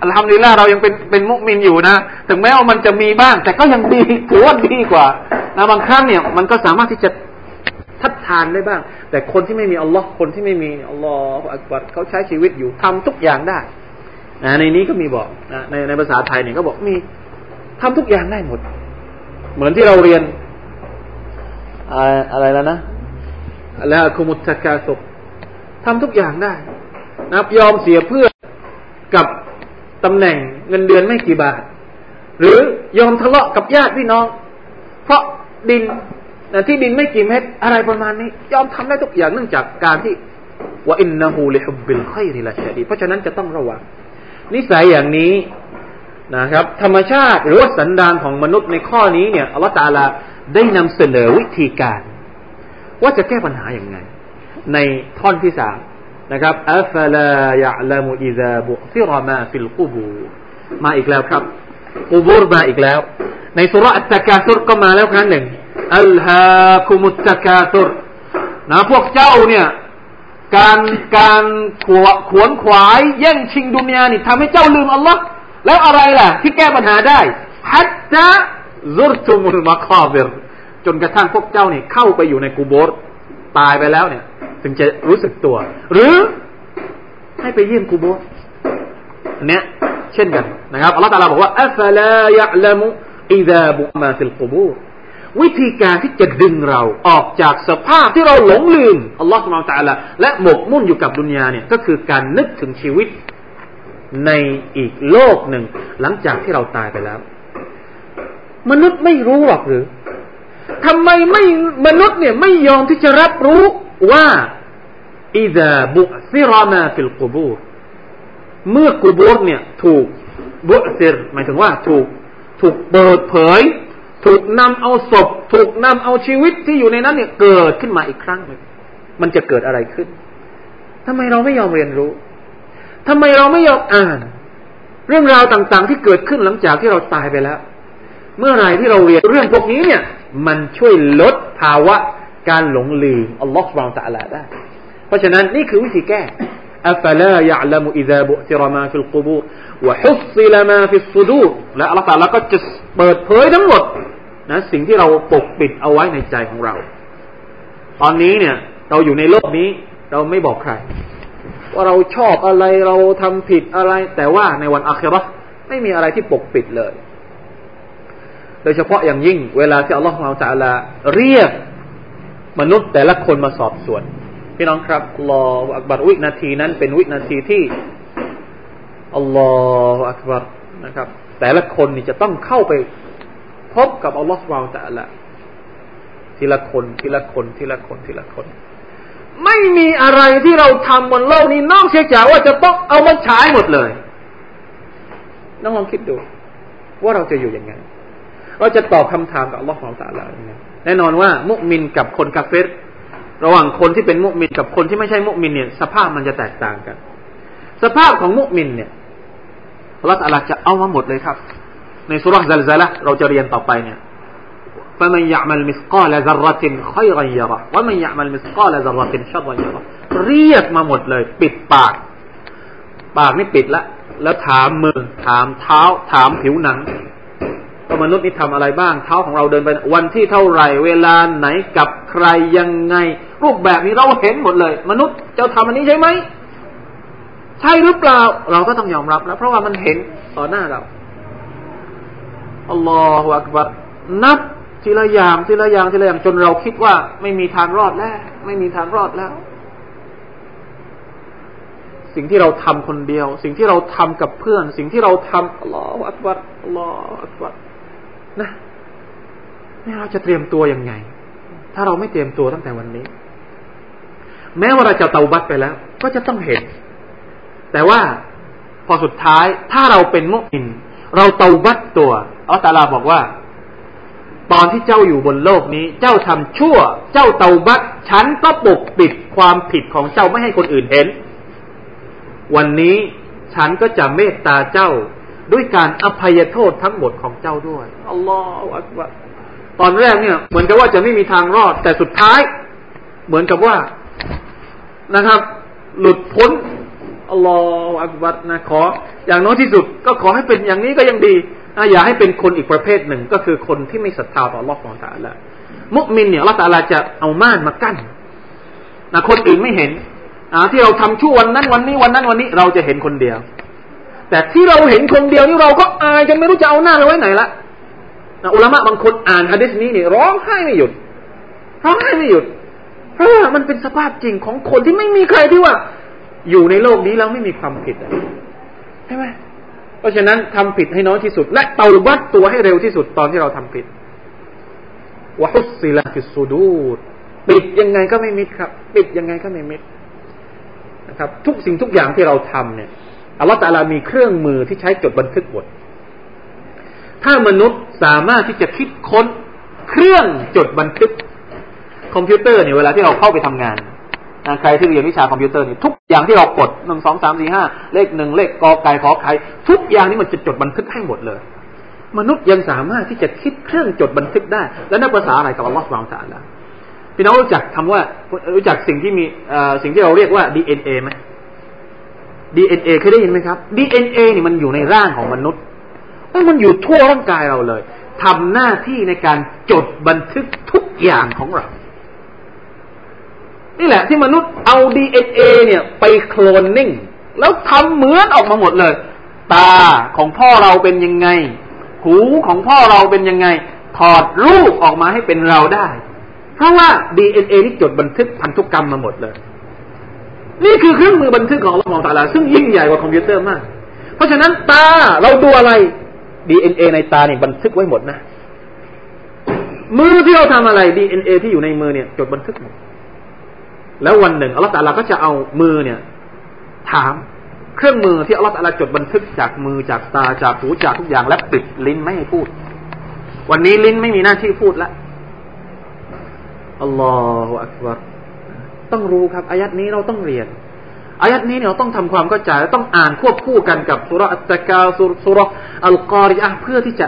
อัลฮัมดุลิลละเรายังเป็นเป็นมุกมินอยู่นะถึงแม้ว่ามันจะมีบ้าง แต่ก็ยังดีถือว่าดีกว่านะบางครั้งเนี่ย มันก็สามารถที่จะทัดทานได้บ้าง แต่คนที่ไม่มีอัลลอฮ์คนที่ไม่มีอัลลอฮ์อักบัดเขาใช้ชีวิตอยู่ทำทุกอย่างได้นะในนี้ก็มีบอกนะในในภาษาไทยเนี่ยก็บอกมีทำทุกอย่างได้หมด เหมือนที่เราเรียน อะไรแล้วนะแล้วคุมุตกาศทำทุกอย่างได้นะยอมเสียเพื่อกับตำแหน่งเงินเดือนไม่กี่บาท หรือยอมทะเลาะกับญาติพี่น้อง เพราะดินที่ดินไม่กี่เม็ดอะไรประมาณนี้ ยอมทำได้ทุกอย่างเนื่องจากการที่ว่าอินนาฮูลิฮุบบิลไคริละชดีเพราะฉะนั้นจะต้องระวังนิสัยอย่างนี้ นะครับ ธรรมชาติหรือว่าสันดานของมนุษย์ในข้อนี้เนี่ยอัลลอฮฺตาลาได้นำเสนอวิธีการ ว่าจะแก้ปัญหาอย่างไง ในท่อนที่สามนะครับอัฟลายะลามุอิซาบุซิรมาฟิลกุบูมาอีกแล้วครับกุบูรมาอีกแล้ว ในสุรอัตตะกาซุรก็มาแล้วครั้งหนึ่งอัลฮาคุมุตตะกาซุรนะพวกเจ้าเนี่ย การการขวขวนขวายแย่งชิงดุนยานี่ทำให้เจ้าลืมอัลลอฮ์ แล้วอะไรล่ะ ที่แก้ปัญหาได้حتى زرتم المقابرจนกระทั่งพวกเจ้าเนี่ยเข้าไปอยู่ในกูโบสตายไปแล้วเนี่ย ถึงจะรู้สึกตัว หรือให้ไปเยี่ยมกูโบสเนี้ยเช่นกันนะครับอัลลอฮฺตาลาบอกว่าأفلا يعلم إذا بعثر ما في القبورวิธีการที่จะดึงเราออกจากสภาพที่เราหลงลืมอัลลอฮฺสุบานตะลาและหมกมุ่นอยู่กับดุนยาเนี่ยก็คือการนึกถึงชีวิต ในอีกโลกหนึ่ง หลังจากที่เราตายไปแล้ว มนุษย์ไม่รู้หรอกหรือทำไมไม่มนุษย์เนี่ยไม่ยอมที่จะรับรู้ว่าอิดาบุซิรามาฟิลกูบูรเมื่อกูบูรเนี่ยถูกบุซิรหมายถึงว่าถูกถูกเปิดเผย ถูกนำเอาศพ ถูกนำเอาชีวิตที่อยู่ในนั้นเนี่ยเกิดขึ้นมาอีกครั้งหนึ่งมันจะเกิดอะไรขึ้นทำไมเราไม่ยอมเรียนรู้ ทำไมเราไม่ยอมอ่าน เรื่องราวต่างๆ ที่เกิดขึ้นหลังจากที่เราตายไปแล้ว เมื่อไรที่เราเรียนเรื่องพวกนี้เนี่ย มันช่วยลดภาวะการหลงลืมอัลลอฮฺ سبحانه وتعالى ได้ เพราะฉะนั้นนี่คือวิธีแก้อัฟลายะลัมุอิซาบุซิรมาฟิลกูบูวะฮุสซิลมาฟิสซูดูและอัลลอฮฺตะลาก็จะเปิดเผยทั้งหมดนะสิ่งที่เราปกปิดเอาไว้ในใจของเรา ตอนนี้เนี่ย เราอยู่ในโลกนี้ เราไม่บอกใคร ว่าเราชอบอะไรเราทำผิดอะไร แต่ว่าในวันอัคราไม่มีอะไรที่ปกปิดเลย โดยเฉพาะอย่างยิ่ง เวลาที่อัลลอฮฺเราจะลาเรียกมนุษย์แต่ละคนมาสอบสวน พี่น้องครับรออักบัรวินาทีนั้นเป็นวินาทีที่อัลลอฮฺอักบัรนะครับ แต่ละคนนี่จะต้องเข้าไปพบกับอัลลอฮฺเราจะละทีละคนทีละคนทีละคนทีละคน ไม่มีอะไรที่เราทำบนโลกนี้นอกเสียจากว่าจะต้องเอามาใช้หมดเลยน้องลองคิดดู ว่าเราจะอยู่ยังไง เราจะตอบคำถามกับอัลลอฮฺของตาลาแน่นอนว่ามุมินกับคนกาเฟรระหว่างคนที่เป็นมุมินกับคนที่ไม่ใช่มุมินเนี่ย สภาพมันจะแตกต่างกัน สภาพของมุมินเนี่ยอัลลอฮฺจะเอามาหมดเลยครับ ในสุรษะซัลซาละเราจะเรียนต่อไปเนี่ย فمن يعمل مثقال ذرة خيرا يره ومن يعمل مثقال ذرة شرا يره เรียกมาหมดเลย ปิดปาก ปากนี่ปิดละแล้วถามมือ ถามเท้า ถามผิวหนังว่ามนุษย์นี่ทำอะไรบ้าง เท้าของเราเดินไป วันที่เท่าไหร่ เวลาไหนกับใครยังไง รูปแบบนี้เราเห็นหมดเลย มนุษย์เจ้าทำอันนี้ใช่ไหม ใช่หรือเปล่า เราก็ต้องยอมรับแล้วเพราะว่ามันเห็นต่อหน้าเรา อัลลอฮฺอักบัรนับ ทีละอย่างทีละอย่างทีละอย่างจนเราคิดว่า ไม่มีทางรอดแล้ว ไม่มีทางรอดแล้ว สิ่งที่เราทำคนเดียว สิ่งที่เราทำกับเพื่อน สิ่งที่เราทำอัลลอฮฺอักบัรอัลลอฮฺอักบัรนะนี่เราจะเตรียมตัวยังไง ถ้าเราไม่เตรียมตัวตั้งแต่วันนี้ แม้ว่าเราจะเตาบัตไปแล้ว ก็จะต้องเห็น แต่ว่าพอสุดท้ายถ้าเราเป็นมุอินเราเตาบัตตัวอัลตาลาบอกว่า ตอนที่เจ้าอยู่บนโลกนี้ เจ้าทำชั่ว เจ้าเตาบัตฉันก็ปกปิดความผิดของเจ้าไม่ให้คนอื่นเห็น วันนี้ฉันก็จะเมตตาเจ้าด้วยการอภัยโทษทั้งหมดของเจ้าด้วยอัลลอฮฺอักบะตอนแรกเนี่ย เหมือนกับว่าจะไม่มีทางรอด แต่สุดท้าย เหมือนกับว่านะครับ หลุดพ้นอัลลอฮฺอักบัรนะขอ อย่างน้อยที่สุดก็ขอให้เป็นอย่างนี้ก็ยังดีอย่าให้เป็นคนอีกประเภทหนึ่งก็คือคนที่ไม่ศรัทธาต่อลอของตาละมุมินเนี่ยละตาลาจะเอาม่านมากั้นนะคนอื่นไม่เห็นอที่เราทำชั่ววันนั้นวันนี้วันนั้นวันนี้เราจะเห็นคนเดียว แต่ที่เราเห็นคนเดียวนี่เราก็อายจนไม่รู้จะเอาหน้าเราไว้ไหนละนะอุลามะบางคนอ่านฮะดิษนี้เนี่ยร้องไห้ไม่หยุดร้องไห้ไม่หยุดเพราะมันเป็นสภาพจริงของคนที่ไม่มีใครที่ว่า อยู่ในโลกนี้แล้วไม่มีความผิด ใช่ไหมเพราะฉะนั้นทำผิดให้น้อยที่สุด และเตาบัตตัวให้เร็วที่สุดตอนที่เราทำผิดวะฮุสซิลาฟิสูดูดปิดยังไงก็ไม่มิดครับ ปิดยังไงก็ไม่มิดนะครับ ทุกสิ่งทุกอย่างที่เราทำเนี่ยอัลลอฮฺตาลามีเครื่องมือที่ใช้จดบันทึกหมดถ้ามนุษย์สามารถที่จะคิดค้นเครื่องจดบันทึก คอมพิวเตอร์เนี่ยเวลาที่เราเข้าไปทำงาน ใครที่เรียนวิชาคอมพิวเตอร์นี่ทุกอย่างที่เรากดหนึ่งสองสามสี่ห้าเลขหนึ่งเลขกอไก่ขอไข่ทุกอย่างนี้มันจะจดบันทึกให้หมดเลย มนุษย์ยังสามารถที่จะคิดเครื่องจดบันทึกได้ แล้วนับประสาอะไรกับอัลลอฮฺ سبحانه وتعالى พี่น้องรู้จักคำว่ารู้จักสิ่งที่มีสิ่งที่เราเรียกว่า DNA ไหม DNA เคยได้ยินไหมครับ DNA นี่มันอยู่ในร่างของมนุษย์มันอยู่ทั่วร่างกายเราเลยทำหน้าที่ในการจดบันทึกทุกอย่างของเรา นี่แหละที่มนุษย์เอา DNA เนี่ยไปโคลนนิ่ง แล้วทำเหมือนออกมาหมดเลย ตาของพ่อเราเป็นยังไง หูของพ่อเราเป็นยังไง ถอดรูปออกมาให้เป็นเราได้ เพราะว่า DNA นี่จดบันทึกพันธุกรรมมาหมดเลย นี่คือเครื่องมือบันทึกของเราของตาลาซึ่งยิ่งใหญ่กว่าคอมพิวเตอร์มาก เพราะฉะนั้นตาเราดูอะไร DNA ในตาเนี่ยบันทึกไว้หมดนะ มือที่เราทำอะไร DNA ที่อยู่ในมือเนี่ย จดบันทึกหมด แล้ววันหนึ่งอัลลอฮฺตาลาก็จะเอามือเนี่ย ถามเครื่องมือที่อัลลอฮฺตาลาจดบันทึกจากมือจากตาจากหูจากทุกอย่างและปิดลิ้นไม่ให้พูด วันนี้ลิ้นไม่มีหน้าที่พูดแล้วอัลลอฮฺอักบารต้องรู้ครับอายัดนี้เราต้องเรียนอายัดนี้เนี่ยเราต้องทำความเข้าใจและต้องอ่านควบคู่กันกับสุรอัตตะกาสุรอัลกอริอะเพื่อที่จะ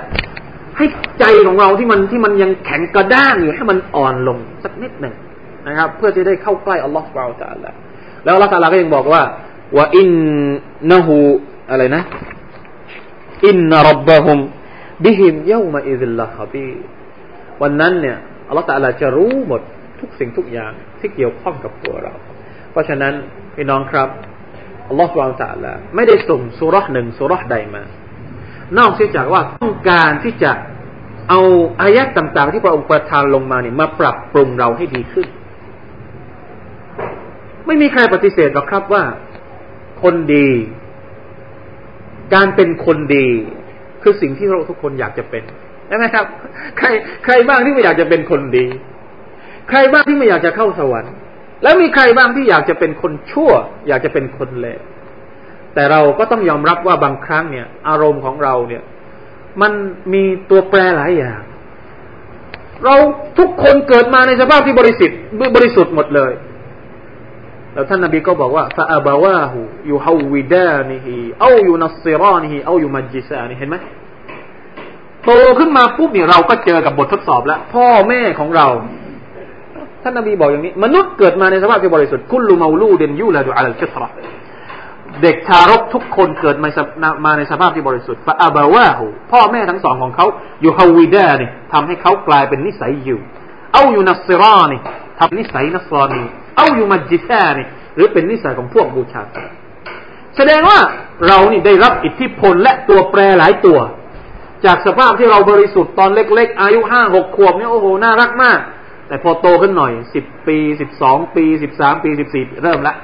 ให้ใจของเราที่มันที่มันยังแข็งกระด้างอยู่ให้มันอ่อนลงสักนิดหนึ่ง นะครับ เพื่อจะได้เข้าใกล้อัลลอฮฺสุบไบร์ตะละแล้วอัลลอฮฺตะลาก็ยังบอกว่าว่าอินนะฮูอะไรนะ อินนรับบะฮุมบิฮิมเยามาอิซิลลาฮบีวันนั้นเนี่ยอัลลอฮฺตะลาจะรู้หมดทุกสิ่งทุกอย่างที่เกี่ยวข้องกับตัวเรา เพราะฉะนั้นพี่น้องครับอัลลอฮฺสุบานตะละไม่ได้ส่งสุรษหนึ่งสุรษใดมา นอกจากว่าต้องการที่จะเอาอายะต่างๆ ที่พระองค์ประทานลงมาเนี่ยมาปรับปรุงเราให้ดีขึ้น ไม่มีใครปฏิเสธหรอกครับว่า คนดี การเป็นคนดี คือสิ่งที่เราทุกคนอยากจะเป็นใช่ไหมครับ ใคร ใครบ้างที่ไม่อยากจะเป็นคนดี ใครบ้างที่ไม่อยากจะเข้าสวรรค์ แล้วมีใครบ้างที่อยากจะเป็นคนชั่ว อยากจะเป็นคนเลวแต่เราก็ต้องยอมรับว่าบางครั้งเนี่ย อารมณ์ของเราเนี่ย มันมีตัวแปรหลายอย่าง เราทุกคนเกิดมาในสภาพที่บริสุทธิ์บริสุทธิ์หมดเลย แล้วท่านนบีก็บอกว่าفأبواه يهودانه أو ينصرانه أو يمجسانه เห็นไหมโตขึ้นมาปุ๊บเนี่ยเราก็เจอกับบททดสอบแล้ว พ่อแม่ของเรา ท่านนบีบอกอย่างนี้ มนุษย์เกิดมาในสภาพที่บริสุทธิ์كل مولود يولد على الفطرة เด็กทารกทุกคนเกิดมามาในสภาพที่บริสุทธิ์فأبواه พ่อแม่ทั้งสองของเขาيهودانه เนี่ยทำให้เขากลายเป็นนิสัยยิว เอาอยู่นัสซิรานี่ทำนิสัยนัสรอนี เอาอยู่มัจจิซานี่หรือเป็นนิสัยของพวกบูชาแสดงว่าเรานี่ได้รับอิทธิพลและตัวแปรหลายตัว จากสภาพที่เราบริสุทธิ์ตอนเล็ก ๆ อายุห้าหกขวบเนี่ยโอ้โหน่ารักมาก แต่พอโตขึ้นหน่อยสิบปีสิบสองปีสิบสามปีสิบสี่เริ่มละ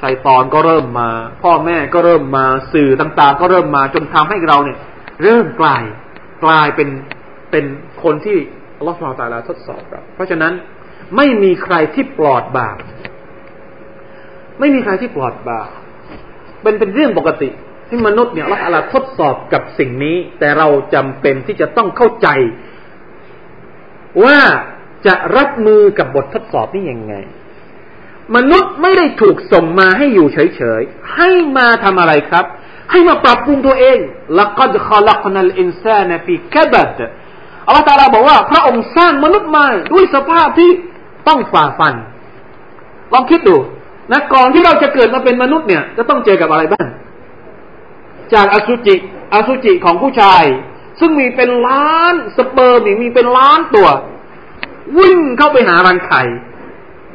ชัยตอนก็เริ่มมา พ่อแม่ก็เริ่มมาสื่อต่างๆ ก็เริ่มมาจนทำให้เราเนี่ย เริ่มกลายกลายเป็นเป็นคนที่อัลลอฮฺสุลตาลาทดสอบเราเพราะฉะนั้น ไม่มีใครที่ปลอดบาปไม่มีใครที่ปลอดบาปเป็นเป็นเรื่องปกติ ที่มนุษย์เนี่ยอัลลอฮฺทดสอบกับสิ่งนี้ แต่เราจำเป็นที่จะต้องเข้าใจ ว่าจะรับมือกับบททดสอบนี้ยังไง มนุษย์ไม่ได้ถูกส่งมาให้อยู่เฉยๆให้มาทำอะไรครับ ให้มาปรับปรุงตัวเองละกัดขลักนัลอินซานฟีกบัดอัลลอฮฺตาลาบอกว่า พระองค์สร้างมนุษย์มาด้วยสภาพที่ ต้องฝ่าฟัน ลองคิดดูนะก่อนที่เราจะเกิดมาเป็นมนุษย์เนี่ย จะต้องเจอกับอะไรบ้าง จากอสุจิอสุจิของผู้ชาย ซึ่งมีเป็นล้านสเปิร์มมีเป็นล้านตัว วิ่งเข้าไปหารังไข่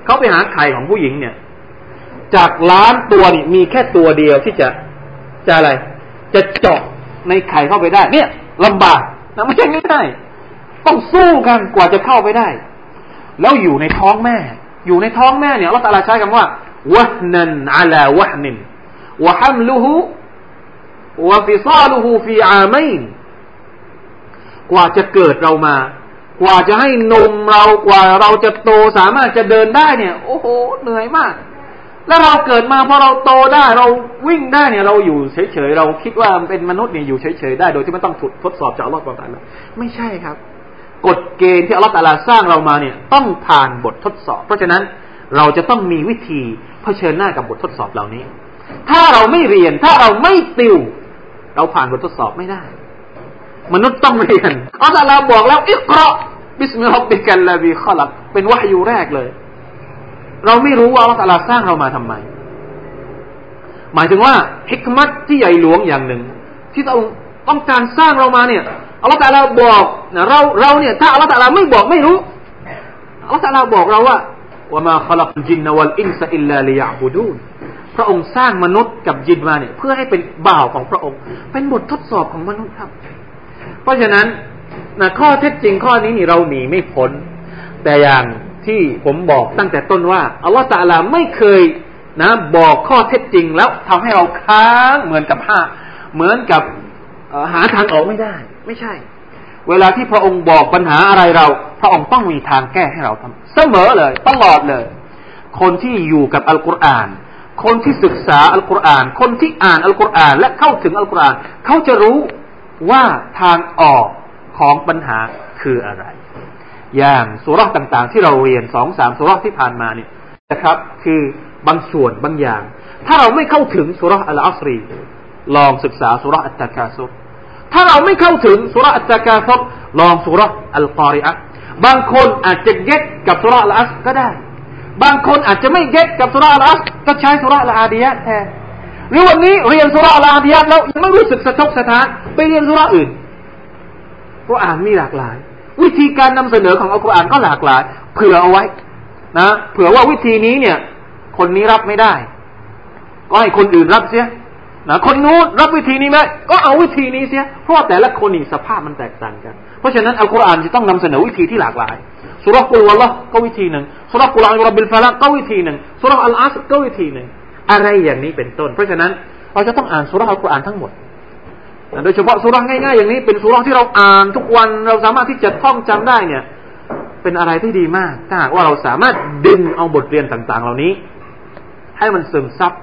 เขาไปหาไข่ของผู้หญิงเนี่ย จากล้านตัวนี่มีแค่ตัวเดียวที่จะจะอะไร จะเจาะในไข่เข้าไปได้ เนี่ยลำบากนะไม่ใช่ง่ายต้องสู้กันกว่าจะเข้าไปได้ แล้วอยู่ในท้องแม่ อยู่ในท้องแม่เนี่ยเราตาลาใช้คำว่าวะนันอาลาวะนินวะฮัมลุฮุวะฟิซาลุฮุฟีอามัยกว่าจะเกิดเรามา กว่าจะให้นมเรากว่าเราจะโตสามารถจะเดินได้เนี่ย โอ้โหเหนื่อยมาก แล้วเราเกิดมาพอเราโตได้เราวิ่งได้เนี่ย เราอยู่เฉยๆเราคิดว่าเป็นมนุษย์เนี่ยอยู่เฉยๆได้ โดยที่ไม่ต้องถูกทดสอบจากอัลลอฮฺตาลาไม่ใช่ครับ กฎเกณฑ์ที่อัลลอฮฺตาลาสร้างเรามาเนี่ยต้องผ่านบททดสอบ เพราะฉะนั้นเราจะต้องมีวิธีเผชิญหน้ากับบททดสอบเหล่านี้ ถ้าเราไม่เรียนถ้าเราไม่ติว เราผ่านบททดสอบไม่ได้ มนุษย์ต้องเรียนอัลลอฮฺบอกแล้วاقرأ باسم ربك الذي خلق เป็นวะฮยูแรกเลย เราไม่รู้ว่าอัลลอฮฺสร้างเรามาทำไม หมายถึงว่าฮิกมัตที่ใหญ่หลวงอย่างหนึ่ง ที่ต้องต้องการสร้างเรามาเนี่ย อัลลอฮฺตะลาบอกนะเราเราเนี่ยถ้าอัลลอฮฺตะลาไม่บอกไม่รู้อัลลอฮฺตะลาบอกเราว่า وما خلقت الجن والإنس إلا ليعبدونพระองค์สร้างมนุษย์กับจินมาเนี่ย เพื่อให้เป็นบ่าวของพระองค์ เป็นบททดสอบของมนุษย์ครับ เพราะฉะนั้นนะข้อเท็จจริงข้อนี้นี่เราหนีไม่พ้น แต่อย่างที่ผมบอกตั้งแต่ต้นว่าอัลลอฮฺตะลาไม่เคยนะบอกข้อเท็จจริงแล้วทำให้เราค้างเหมือนกับผ้าเหมือนกับหาทางออกไม่ได้ ไม่ใช่ เวลาที่พระองค์บอกปัญหาอะไรเรา พระองค์ต้องมีทางแก้ให้เราทำเสมอเลย ตลอดเลย คนที่อยู่กับอัลกุรอานคนที่ศึกษาอัลกุรอาน คนที่อ่านอัลกุรอาน และเข้าถึงอัลกุรอาน เขาจะรู้ว่าทางออกของปัญหาคืออะไร อย่างสุรษต่างๆ ที่เราเรียนสองสามสุรษที่ผ่านมาเนี่ยนะครับ คือบางส่วนบางอย่าง ถ้าเราไม่เข้าถึงสุรษอัลอัสรี ลองศึกษาสุรษอัตตะกาซุร ถ้าเราไม่เข้าถึงสุรอัตกาซุรลองสุรอัลกอริอะบางคนอาจจะเก็ตกับสุรอัลอัสก็ได้ บางคนอาจจะไม่เก็ตกับสุรอัลอัสก็ใช้สุรอัลอาดียะแทนหรือวันนี้เรียนสุรอัลอาดียะแล้วยังไม่รู้สึกสะทกสะท้านไปเรียนสุรอื่นเพระอานมีหลากหลาย วิธีการนำเสนอของอัลกุรอานก็หลากหลาย เผื่อเอาไว้นะเผื่อว่าวิธีนี้เนี่ย คนนี้รับไม่ได้ ก็ให้คนอื่นรับเสีย นะคนนู้นรับวิธีนี้ไหมก็เอาวิธีนี้เสียเพราะแต่ละคนนี่สภาพมันแตกต่างกัน เพราะฉะนั้นอัลกุรอานจะต้องนำเสนอวิธีที่หลากหลายสุรกุลวะละก็วิธีหนึ่งสุรกุลอัลรบิลฟาละก็วิธีหนึ่งสุรอัลอัสก็วิธีหนึ่งอะไรอย่างนี้เป็นต้น เพราะฉะนั้นเราจะต้องอ่านสุรอัลกุรอานทั้งหมดโดยเฉพาะสุราง่ายๆอย่างนี้เป็นสุราที่เราอ่านทุกวันเราสามารถที่จะท่องจำได้เนี่ย เป็นอะไรที่ดีมากถ้าหากว่าเราสามารถดึงเอาบทเรียนต่างๆ เหล่านี้ ให้มันซึมซับ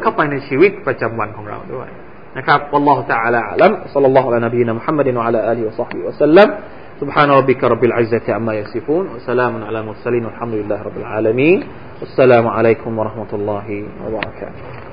เข้าไปในชีวิตประจำวันของเราด้วยนะครับ والله تعالى أعلم صلى الله على نبينا محمد وعلى آله وصحبه وسلم سبحان ربك رب العزة عما يصفون وسلام على المرسلين والحمد لله رب العالمين والسلام عليكم ورحمة الله وبركاته